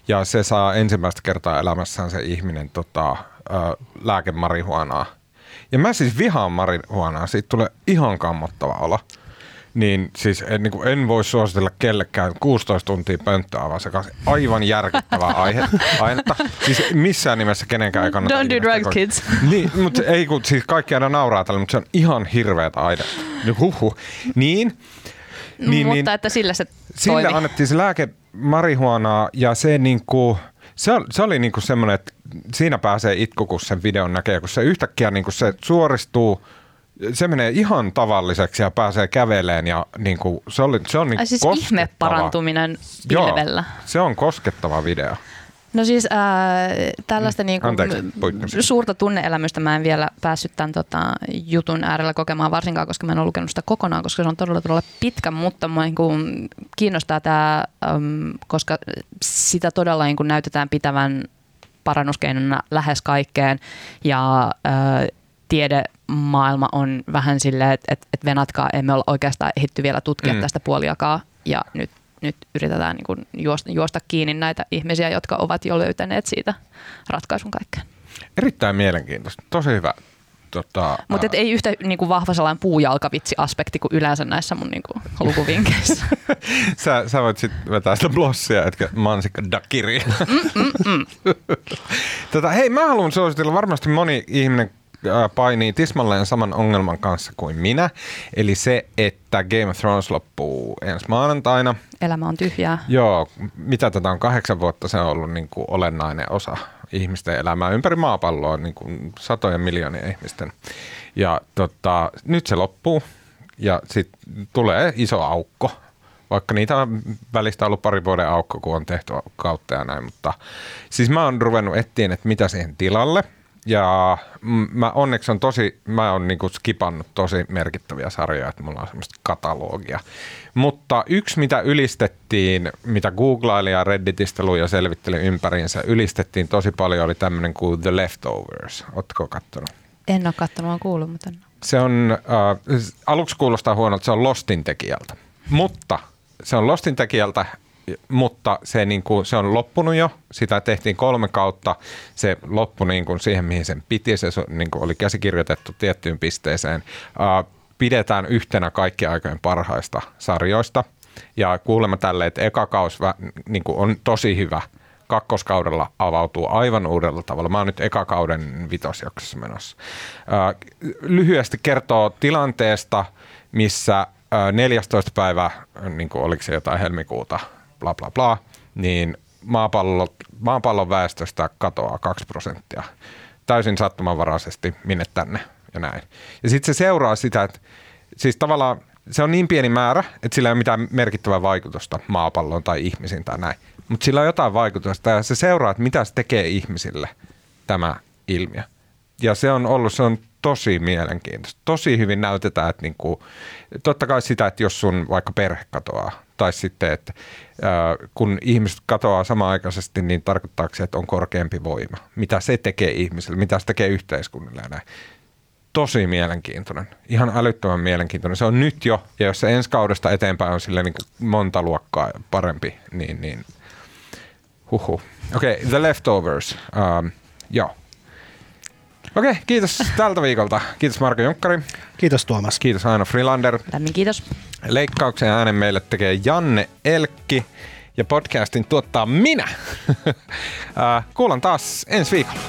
Ja se saa ensimmäistä kertaa elämässään se ihminen tota, lääkemarihuanaa. Ja mä siis vihaan marihuanaa, siitä tulee ihan kammottava olo. Niin siis en, niin kuin en voi suositella kellekään 16 tuntia pönttöä avaa sekaisin. Aivan järkyttävää aihe, ainetta. Siis missään nimessä kenenkään ei kannata. Don't do drugs, kids. Niin, mutta ei kun siis kaikki aina nauraa tällä, mutta se on ihan hirveätä ainetta. Niin Huhhuh. Niin, niin, Mutta niin että sillä se sille toimi. annettiin se lääke marihuanaa ja se niinku, se, se oli niinku semmoinen, että siinä pääsee itku, kun sen videon näkee, kun se yhtäkkiä niinku se suoristuu, se menee ihan tavalliseksi ja pääsee käveleen ja niinku, se, oli, se on niinku siis koskettava. ihme parantuminen Joo, pilvellä. se on koskettava video. No siis äh, tällaista Mm. niinku, Anteeksi, puittesin. suurta tunneelämystä mä en vielä päässyt tämän tota, jutun äärellä kokemaan varsinkaan, koska mä en ole lukenut sitä kokonaan, koska se on todella todella pitkä, mutta mua niinku, kiinnostaa tämä, um, koska sitä todella niinku, näytetään pitävän parannuskeinona lähes kaikkeen ja äh, tiedemaailma on vähän silleen, että et, et venatkaa, emme ole oikeastaan ehditty vielä tutkia Mm. mm. tästä puoliakaan ja nyt, nyt yritetään niin kuin juosta, juosta kiinni näitä ihmisiä, jotka ovat jo löytäneet siitä ratkaisun kaikkeen. Erittäin mielenkiintoista. Tosi hyvä. Tota, Mutta ää, ei yhtä niin kuin vahva sellainen puujalkavitsi-aspekti kuin yleensä näissä mun niin kuin, lukuvinkeissä. sä, sä voit sitten vetää sitä blossia, etkä mansikka dakiri. tota, hei, mä haluan suositella, varmasti moni ihminen painii tismalleen saman ongelman kanssa kuin minä. Eli se, että Game of Thrones loppuu ensi maanantaina. Elämä on tyhjää. Joo, mitä tätä on kahdeksan vuotta, se on ollut niin kuin olennainen osa ihmisten elämää ympäri maapalloa, niin kuin satojen miljoonien ihmisten. Ja tota, nyt se loppuu ja sitten tulee iso aukko, vaikka niitä on välistä ollut pari vuoden aukko, kun on tehty kautta ja näin, mutta siis mä oon ruvennut etsiä, että mitä siihen tilalle. Ja mä onneksi on tosi, mä oon niinku skipannut tosi merkittäviä sarjoja, että mulla on semmoista katalogia. Mutta yksi, mitä ylistettiin, mitä googlaili ja Redditistä luin ja selvitteli ympäriinsä, ylistettiin tosi paljon, oli tämmöinen kuin The Leftovers. Ootko kattonut? En ole katsonut, olen kuullut, mutta en. Se on, äh, aluksi kuulostaa huonolta, se on Lostin tekijältä. Mutta se on Lostin tekijältä, mutta se, niin kuin, se on loppunut jo. Sitä tehtiin kolme kautta. Se loppui niin kuin siihen, mihin sen piti. Se niin kuin oli käsikirjoitettu tiettyyn pisteeseen. Pidetään yhtenä kaikkien aikojen parhaista sarjoista. Ja kuulemma tälle, että eka kaus niin kuin on tosi hyvä. Kakkoskaudella avautuu aivan uudella tavalla. Mä oon nyt eka kauden vitosjaksossa menossa. Lyhyesti kertoo tilanteesta, missä ää, 14. päivä, niin kuin oliko se jotain helmikuuta, bla bla bla, niin maapallo, maapallon väestöstä katoaa 2 prosenttia. Täysin sattumanvaraisesti minne tänne ja näin. Ja sitten se seuraa sitä, että siis tavallaan se on niin pieni määrä, että sillä ei ole mitään merkittävää vaikutusta maapalloon tai ihmisiin tai näin. Mutta sillä on jotain vaikutusta ja se seuraa, että mitä se tekee ihmisille tämä ilmiö. Ja se on ollut, se on tosi mielenkiintoista. Tosi hyvin näytetään, että niinku, totta kai sitä, että jos sun vaikka perhe katoaa, tai sitten, että kun ihmiset katoaa samaaikaisesti, niin tarkoittaako se, että on korkeampi voima? Mitä se tekee ihmisille, mitä se tekee yhteiskunnille ja näin tosi mielenkiintoinen. Ihan älyttömän mielenkiintoinen. Se on nyt jo, ja jos se ensi kaudesta eteenpäin on sille niin monta luokkaa parempi, niin, niin huhu. Okei, okay, The Leftovers. Um, joo. Okei, okay, kiitos tältä viikolta. Kiitos Marko Junkkari. Kiitos Tuomas. Kiitos Aino Freelander. Lämmin kiitos. Leikkauksen äänen meille tekee Janne Elkki ja podcastin tuottaa minä. Äh, Kuulan taas ensi viikolla.